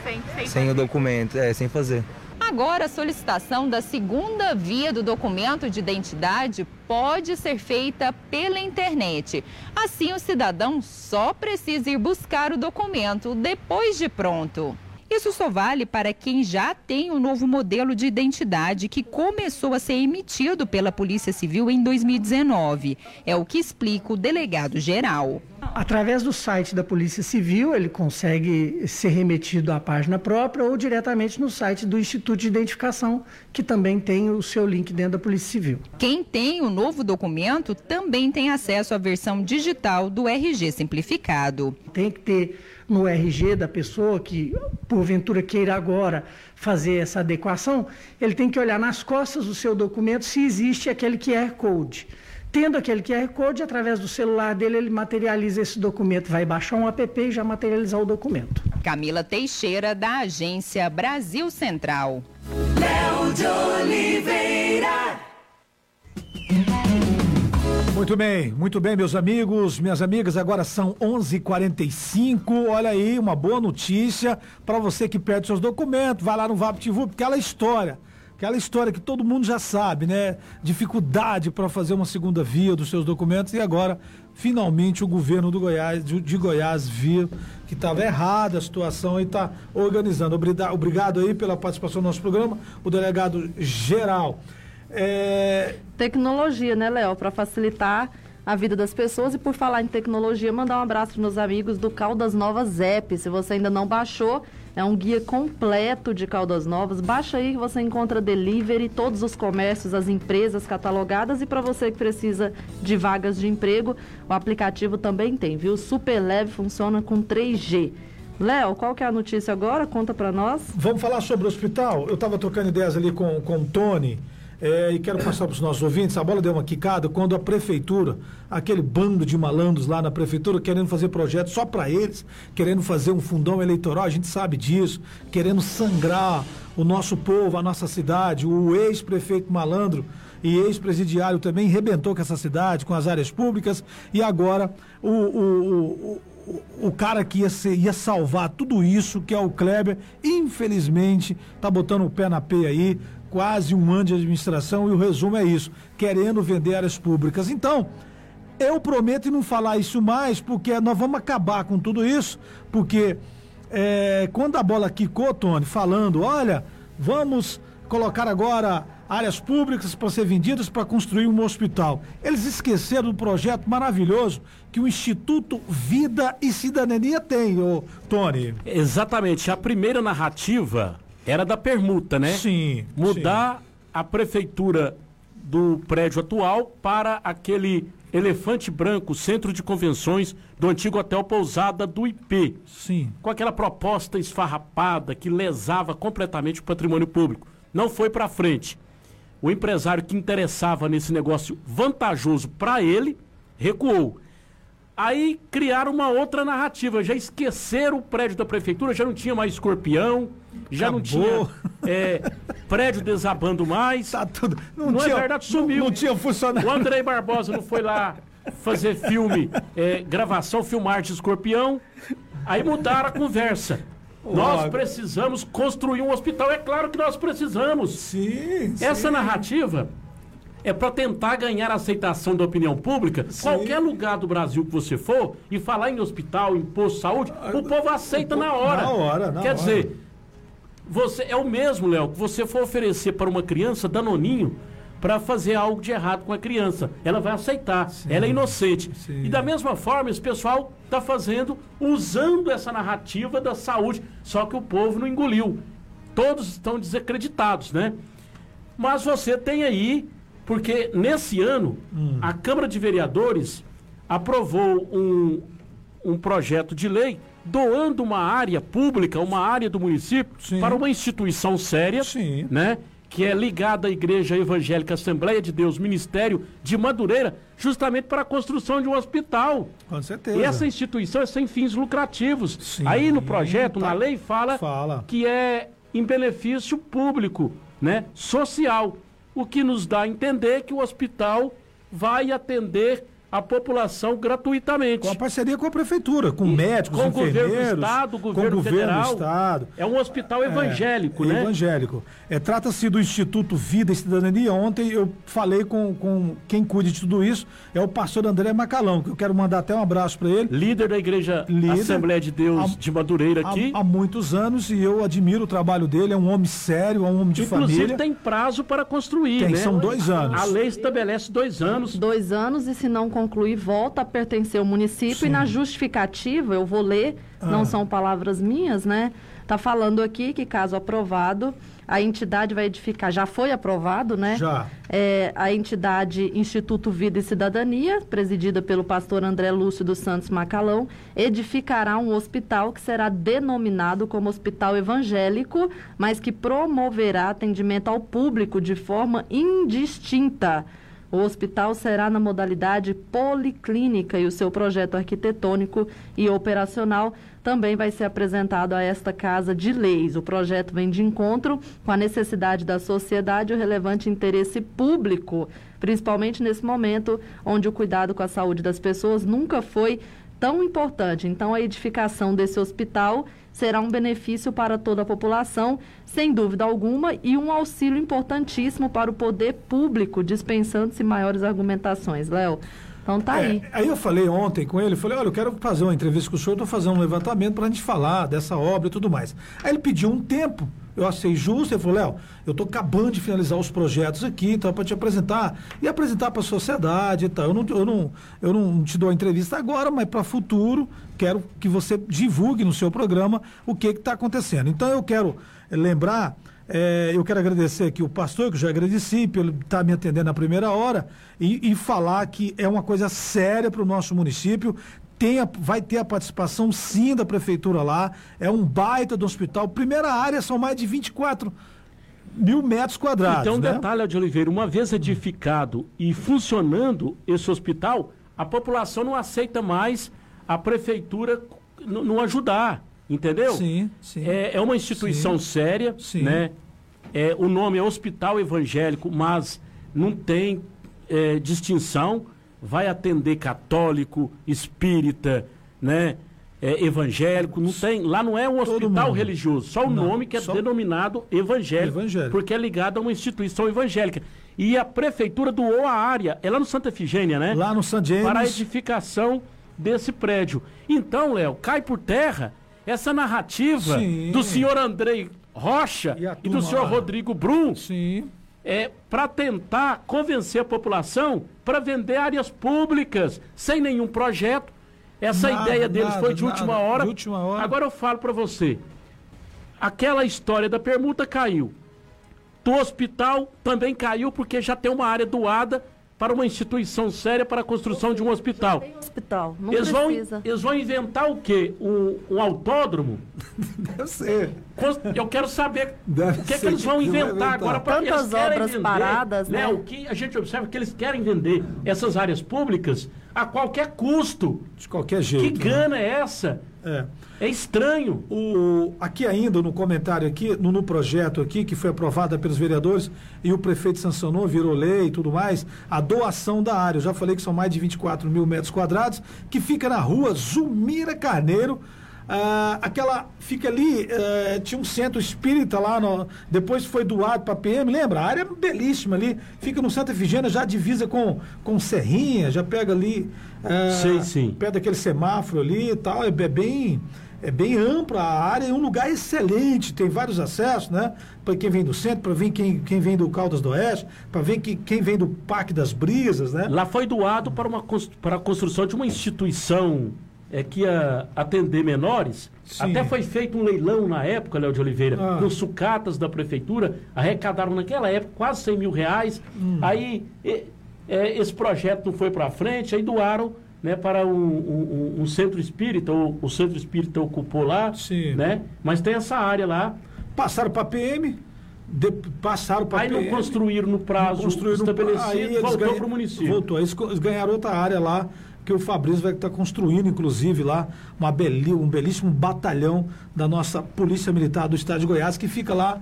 Sem, sem o documento, é, sem fazer. Agora, a solicitação da segunda via do documento de identidade pode ser feita pela internet. Assim, o cidadão só precisa ir buscar o documento depois de pronto. Isso só vale para quem já tem o novo modelo de identidade que começou a ser emitido pela Polícia Civil em 2019. É o que explica o delegado geral. Através do site da Polícia Civil, ele consegue ser remetido à página própria ou diretamente no site do Instituto de Identificação, que também tem o seu link dentro da Polícia Civil. Quem tem o novo documento também tem acesso à versão digital do RG simplificado. Tem que ter no RG da pessoa que, porventura, queira agora fazer essa adequação, ele tem que olhar nas costas do seu documento se existe aquele QR Code. Tendo aquele QR Code, através do celular dele, ele materializa esse documento, vai baixar um app e já materializar o documento. Camila Teixeira, da agência Brasil Central. Léo de Oliveira. Muito bem, muito bem, meus amigos, minhas amigas. Agora são 11:45. Olha aí, uma boa notícia para você que perde seus documentos. Vai lá no VaptVup, aquela história, aquela história que todo mundo já sabe, né? Dificuldade para fazer uma segunda via dos seus documentos e agora, finalmente, o governo do Goiás, de, Goiás viu que estava errada a situação e está organizando. Obrigado aí pela participação no nosso programa, o delegado geral. É, Tecnologia, né, Léo? Para facilitar a vida das pessoas. E por falar em tecnologia, mandar um abraço para meus amigos do Caldas Novas App. Se você ainda não baixou, é um guia completo de Caldas Novas. Baixa aí que você encontra delivery, todos os comércios, as empresas catalogadas. E para você que precisa de vagas de emprego, o aplicativo também tem, viu? Super leve, funciona com 3G. Léo, qual que é a notícia agora? Conta para nós. Vamos falar sobre o hospital? Eu estava trocando ideias ali com, com o Tony é, e quero passar para os nossos ouvintes. A bola deu uma quicada quando a prefeitura, aquele bando de malandros lá na prefeitura, querendo fazer projetos só para eles, querendo fazer um fundão eleitoral, a gente sabe disso, querendo sangrar o nosso povo, a nossa cidade. O ex-prefeito malandro e ex-presidiário também rebentou com essa cidade, com as áreas públicas, e agora o, o, o, o, cara que ia, ser, ia salvar tudo isso, que é o Kleber, infelizmente, tá botando o pé na peia aí, quase um ano de administração, e o resumo é isso, querendo vender áreas públicas. Então, eu prometo não falar isso mais, porque nós vamos acabar com tudo isso, porque é, quando a bola quicou, Tony, falando, olha, vamos colocar agora áreas públicas para ser vendidas para construir um hospital. Eles esqueceram do projeto maravilhoso que o Instituto Vida e Cidadania tem, ô, Tony. Exatamente. A primeira narrativa era da permuta, né? Sim. Mudar a prefeitura do prédio atual para aquele elefante branco, centro de convenções do antigo hotel Pousada do IP. Sim. Com aquela proposta esfarrapada que lesava completamente o patrimônio público. Não foi para frente. O empresário que interessava nesse negócio vantajoso para ele recuou. Aí criaram uma outra narrativa, já esqueceram o prédio da prefeitura, já não tinha mais escorpião, já não tinha Acabou. é, prédio desabando mais. Tá tudo. Não, tinha- é verdade, sumiu. não- não tinha funcionário. O Andrei Barbosa não foi lá fazer filme, é, gravação, filmar de escorpião. Aí mudaram a conversa. Nós Ó, precisamos construir um hospital. É claro que nós precisamos. Sim. Essa narrativa é para tentar ganhar a aceitação da opinião pública. Qualquer lugar do Brasil que você for e falar em hospital, em posto de saúde, o povo aceita na hora. Na hora, na Quer hora. dizer, você é o mesmo, Léo, que você for oferecer para uma criança danoninho para fazer algo de errado com a criança. Ela vai aceitar. Ela é inocente. E da mesma forma, esse pessoal está fazendo, usando essa narrativa da saúde. Só que o povo não engoliu. Todos estão desacreditados, né? Mas você tem aí, porque nesse ano, a Câmara de Vereadores aprovou um, um projeto de lei doando uma área pública, uma área do município, para uma instituição séria, né? Que é ligada à Igreja Evangélica Assembleia de Deus Ministério de Madureira, justamente para a construção de um hospital. Com certeza. E essa instituição é sem fins lucrativos. Aí no projeto, na lei, fala, que é em benefício público, né? social. O que nos dá a entender que o hospital vai atender a população gratuitamente. Com a parceria com a prefeitura, com médicos, com o governo do enfermeiros, estado, o com governo o governo federal. do estado. É um hospital evangélico, É, né? Evangélico. É, Trata-se do Instituto Vida e Cidadania. Ontem eu falei com, com quem cuida de tudo isso, é o pastor André Macalão, que eu quero mandar até um abraço para ele. Líder da Igreja Líder. Assembleia de Deus Há- de Madureira Há, aqui. há muitos anos e eu admiro o trabalho dele. É um homem sério, é um homem de Inclusive família. tem prazo para construir, Tem, né? são dois anos. A lei estabelece dois anos. Dois anos e se não concluir, volta a pertencer ao município. E na justificativa, eu vou ler, não Ah. são palavras minhas, né? Tá falando aqui que, caso aprovado, a entidade vai edificar, já foi aprovado, né? Já. É, a entidade Instituto Vida e Cidadania, presidida pelo pastor André Lúcio dos Santos Macalão, edificará um hospital que será denominado como Hospital Evangélico, mas que promoverá atendimento ao público de forma indistinta. O hospital será na modalidade policlínica e o seu projeto arquitetônico e operacional também vai ser apresentado a esta Casa de Leis. O projeto vem de encontro com a necessidade da sociedade e o relevante interesse público, principalmente nesse momento onde o cuidado com a saúde das pessoas nunca foi tão importante. Então, a edificação desse hospital será um benefício para toda a população, sem dúvida alguma, e um auxílio importantíssimo para o poder público, dispensando-se maiores argumentações. Léo, então tá aí. É, aí eu falei ontem com ele, falei, olha, eu quero fazer uma entrevista com o senhor, estou fazendo um levantamento para a gente falar dessa obra e tudo mais. Aí ele pediu um tempo, eu achei justo, ele falou, Léo, eu estou acabando de finalizar os projetos aqui, então para te apresentar e apresentar para a sociedade e tal. Eu não, eu, não, eu não te dou a entrevista agora, mas para futuro quero que você divulgue no seu programa o que está acontecendo. Então eu quero eh, lembrar é, eu quero agradecer aqui o pastor, que eu já agradeci, pelo estar me atendendo na primeira hora, e, e falar que é uma coisa séria para o nosso município. Tem a- vai ter a participação sim da prefeitura lá. É um baita do hospital. Primeira área são mais de 24 mil metros quadrados. Então, né? detalhe, de Oliveira, uma vez edificado e funcionando esse hospital, a população não aceita mais a prefeitura não ajudar, entendeu? Sim, sim. É, é uma instituição Sim. séria, Sim. né? É, o nome é Hospital Evangélico, mas não tem é, distinção. Vai atender católico, espírita, né? É, evangélico, não tem. Lá não é um hospital religioso, só o Não, nome que é só- denominado evangélico, Evangélico. porque é ligado a uma instituição evangélica. E a prefeitura doou a área, é lá no Santa Efigênia, né? Lá no San James. Para a edificação desse prédio. Então, Léo, cai por terra essa narrativa Sim. do senhor Andrei Rocha E e, do senhor lá. Rodrigo Brum Sim. é, para tentar convencer a população para vender áreas públicas sem nenhum projeto. Essa Nada, ideia deles nada, foi de nada, última, hora. de última hora. Agora eu falo para você. Aquela história da permuta caiu. Do hospital também caiu porque já tem uma área doada para uma instituição séria para a construção de um hospital. Hospital, não Eles vão, precisa. eles vão inventar o quê? Um, um autódromo? Deve ser. Eu quero saber Deve o que, é que eles vão que inventar inventar. agora para Tantas eles querem obras vender, paradas, né? O que a gente observa é que eles querem vender essas áreas públicas a qualquer custo. De qualquer Que jeito. né? gana é essa? É. É estranho. O, aqui ainda no comentário aqui, no, no projeto aqui, que foi aprovado pelos vereadores e o prefeito sancionou, virou lei e tudo mais, a doação da área. Eu já falei que são mais de 24 mil metros quadrados, que fica na rua Zulmira Carneiro, Ah, aquela fica ali, eh, tinha um centro espírita lá, no- depois foi doado para PM, lembra? A área é belíssima ali, fica no Santa Efigênia, já divisa com, com Serrinha, já pega ali, eh, Sei, sim. perto daquele semáforo ali e tal, é, é bem é bem ampla a área, é um lugar excelente, tem vários acessos, né? Para quem vem do centro, para vir quem, quem vem do Caldas do Oeste, para ver que, quem vem do Parque das Brisas, né? Lá foi doado para, uma, para a construção de uma instituição é, que ia atender menores. Sim. Até foi feito um leilão na época, Léo de Oliveira, Ah. com sucatas da prefeitura, arrecadaram naquela época quase 100 mil reais. Hum. Aí e- é, esse projeto não foi para frente, aí doaram né, para um, um- um- centro espírita, ou o centro espírita ocupou lá, né? Mas tem essa área lá. Passaram para PM, de- passaram para Aí não PM. construíram no prazo construíram no- estabelecido, aí eles voltou para o município. Voltou. Aí eles ganharam outra área lá, que o Fabrício vai estar construindo, inclusive, lá, uma beli, um belíssimo batalhão da nossa Polícia Militar do Estado de Goiás, que fica lá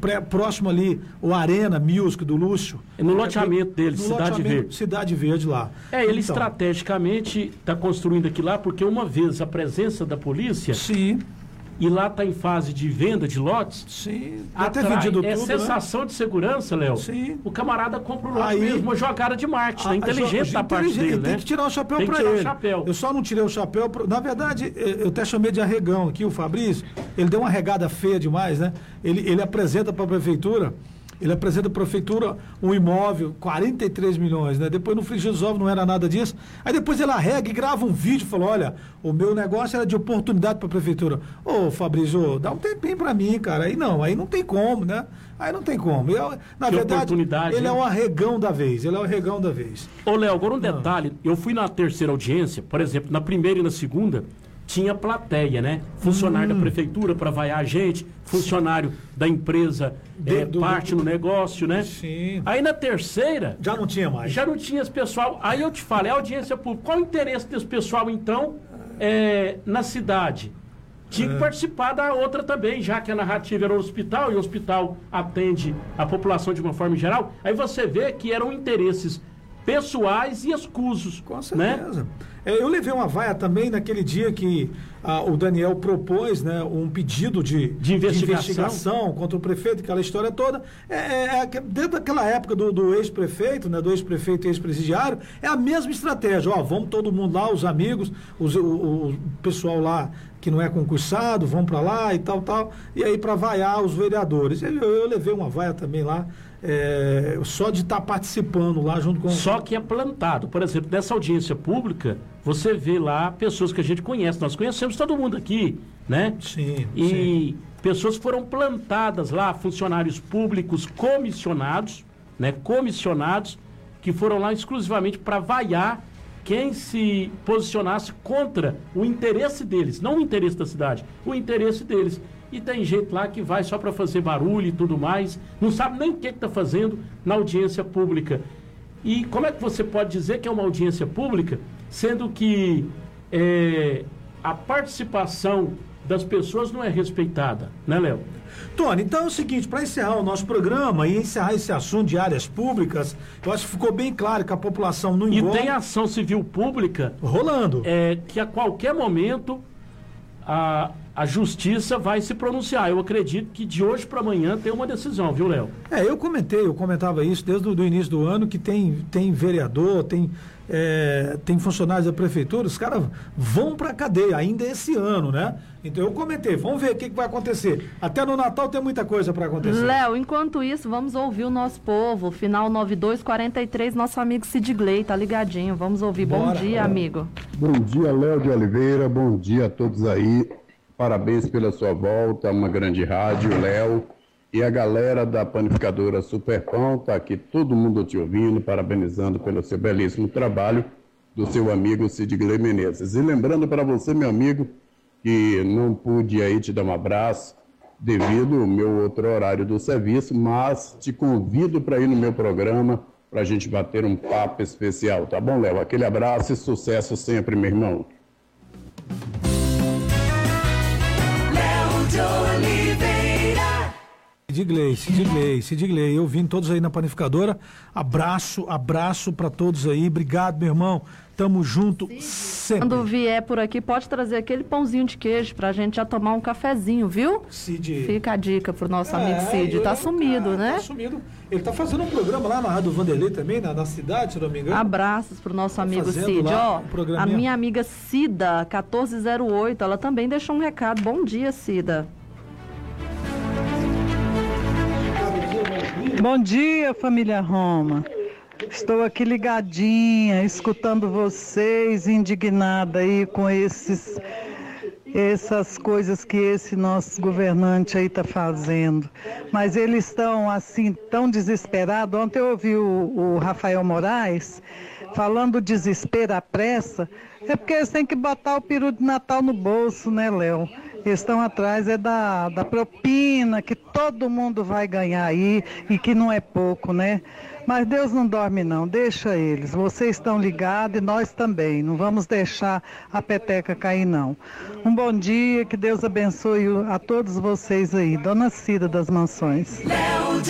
pré- próximo ali, o Arena Music do Lúcio. É no loteamento dele, No Cidade loteamento Verde. Cidade Verde lá. É, ele Então, estrategicamente está construindo aqui lá, porque uma vez a presença da polícia. Sim. E lá está em fase de venda de lotes. Sim. Até vendido é tudo, né? sensação de segurança, Léo. Sim. O camarada compra o lote Aí- mesmo, uma jogada de marketing, né? Ah, inteligente jo- da parte inteligente, dele, Tem né? que tirar o chapéu Tem que para tirar o ele. chapéu. Eu só não tirei o chapéu. Na verdade, eu até chamei de arregão aqui, o Fabrício. Ele deu uma regada feia demais, né? Ele, ele apresenta para a prefeitura. Ele apresenta à prefeitura um imóvel, 43 milhões, né? Depois no Ovos não era nada disso. Aí depois ele arrega e grava um vídeo e falou: olha, o meu negócio era de oportunidade para a prefeitura. Ô, Fabrício, dá um tempinho para mim, cara. Aí não, aí não tem como, né? Aí não tem como. Eu, na Que verdade, ele é hein? o arregão da vez. Ele é o arregão da vez. Ô, Léo, agora um detalhe. Eu fui na terceira audiência, por exemplo, na primeira e na segunda, tinha plateia, né? Funcionário Hum. da prefeitura para vaiar a gente, funcionário da empresa, é, do- parte do- no negócio, né? Sim. Aí na terceira. Já não tinha mais. Já não tinha esse pessoal. Aí eu te falo, é audiência pública. Qual o interesse desse pessoal, então, é, na cidade? Tinha que É. participar da outra também, já que a narrativa era o hospital e o hospital atende a população de uma forma geral. Aí você vê que eram interesses pessoais e escusos. Com certeza. É, eu levei uma vaia também naquele dia que ah, o Daniel propôs né, um pedido de, de investigação. investigação contra o prefeito, aquela história toda. É, é, é que desde aquela época do, do ex-prefeito, né, do ex-prefeito e ex-presidiário, é a mesma estratégia. Ó, vamos todo mundo lá, os amigos, os- o, o pessoal lá que não é concursado, vão para lá e tal, tal. E aí para vaiar os vereadores. Eu, eu levei uma vaia também lá, é, só de estar participando lá junto com. Só que é plantado. Por exemplo, nessa audiência pública, você vê lá pessoas que a gente conhece. Nós conhecemos todo mundo aqui, né? Sim. E pessoas foram plantadas lá, funcionários públicos comissionados, né? Comissionados, que foram lá exclusivamente para vaiar quem se posicionasse contra o interesse deles, não o interesse da cidade, o interesse deles. E tem gente lá que vai só para fazer barulho e tudo mais, não sabe nem o que está fazendo na audiência pública. E como é que você pode dizer que é uma audiência pública, sendo que é, a participação das pessoas não é respeitada, né, Léo? Tony, então é o seguinte, para encerrar o nosso programa e encerrar esse assunto de áreas públicas, eu acho que ficou bem claro que a população não E engorda. tem ação civil pública rolando. É, que a qualquer momento a, a justiça vai se pronunciar. Eu acredito que de hoje para amanhã tem uma decisão, viu, Léo? É, eu comentei, eu comentava isso desde o início do ano, que tem, tem vereador, tem, é, tem funcionários da prefeitura, os caras vão para a cadeia ainda esse ano, né? Então eu comentei, vamos ver o que, que vai acontecer. Até no Natal tem muita coisa para acontecer. Léo, enquanto isso, vamos ouvir o nosso povo. Final 9243, nosso amigo Sid Gley, tá ligadinho. Vamos ouvir. Bom Bora. dia, amigo. Bom dia, Léo de Oliveira. Bom dia a todos aí. Parabéns pela sua volta uma grande rádio, Léo. E a galera da panificadora Superpão, tá aqui todo mundo te ouvindo, parabenizando pelo seu belíssimo trabalho do seu amigo Sidney Menezes. E lembrando para você, meu amigo, que não pude aí te dar um abraço devido ao meu outro horário do serviço, mas te convido para ir no meu programa para a gente bater um papo especial, tá bom, Léo? Aquele abraço e sucesso sempre, meu irmão. De Oliveira. Sid Gleice, Sid Gleice, Sid Gleice, eu vim todos aí na panificadora. Abraço, abraço para todos aí. Obrigado, meu irmão. Tamo junto sempre. Quando vier por aqui, pode trazer aquele pãozinho de queijo pra gente já tomar um cafezinho, viu? Cid. Fica a dica pro nosso É, amigo Cid. eu- Tá sumido, né? Tá sumido. Ele tá fazendo um programa lá na Rádio Vanderlei também, na, na cidade, se não me engano. Abraços pro nosso amigo fazendo Cid. Ó, um a minha amiga Cida, 1408, ela também deixou um recado. Bom dia, Cida. Bom dia, família Roma. Estou aqui ligadinha, escutando vocês, indignada aí com esses essas coisas que esse nosso governante aí está fazendo. Mas eles estão assim tão desesperados. Ontem eu ouvi o, o Rafael Moraes falando desespero à pressa. É porque eles têm que botar o peru de Natal no bolso, né, Léo? Estão atrás é da, da propina que todo mundo vai ganhar aí e que não é pouco, né? Mas Deus não dorme não, deixa eles. Vocês estão ligados e nós também. Não vamos deixar a peteca cair não. Um bom dia, que Deus abençoe a todos vocês aí. Dona Cida das Mansões. Léo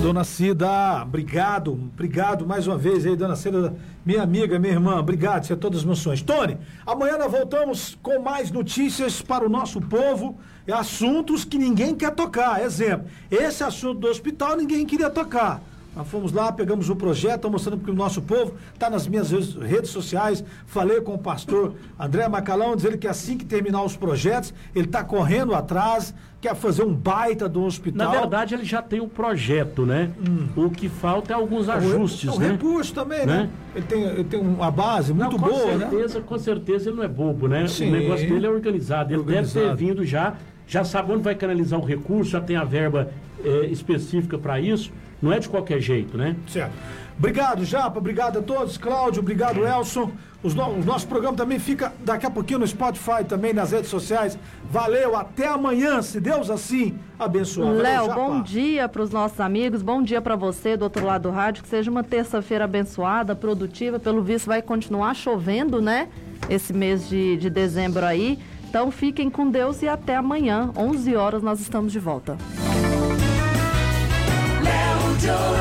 Dona Cida, obrigado, obrigado mais uma vez aí, Dona Cida, minha amiga, minha irmã, obrigado, você é todas as menções. Tony, amanhã nós voltamos com mais notícias para o nosso povo, e assuntos que ninguém quer tocar. Exemplo, esse assunto do hospital ninguém queria tocar. Nós fomos lá, pegamos o projeto, mostrando para o nosso povo, está nas minhas redes- sociais. Falei com o pastor André Macalão, dizendo que assim que terminar os projetos, ele está correndo atrás, quer fazer um baita do hospital. Na verdade, ele já tem o projeto, né? O que falta é alguns O re- ajustes, o né? recurso também, né? Né? Ele, tem, ele tem uma base muito Não, com boa, né? certeza, com certeza ele não é bobo, né? Sim. O negócio dele é organizado. Ele deve Organizado. ter vindo já, já sabe onde vai canalizar o recurso, já tem a verba eh, específica para isso. Não é de qualquer jeito, né? Certo. Obrigado, Japa. Obrigado a todos. Cláudio, obrigado, Elson. Os no- o nosso programa também fica daqui a pouquinho no Spotify, também nas redes sociais. Valeu, até amanhã, se Deus assim abençoar. Léo, bom dia para os nossos amigos, bom dia para você do outro lado do rádio, que seja uma terça-feira abençoada, produtiva, pelo visto vai continuar chovendo, né? Esse mês de, de dezembro aí. Então fiquem com Deus e até amanhã, 11 horas nós estamos de volta. Don't.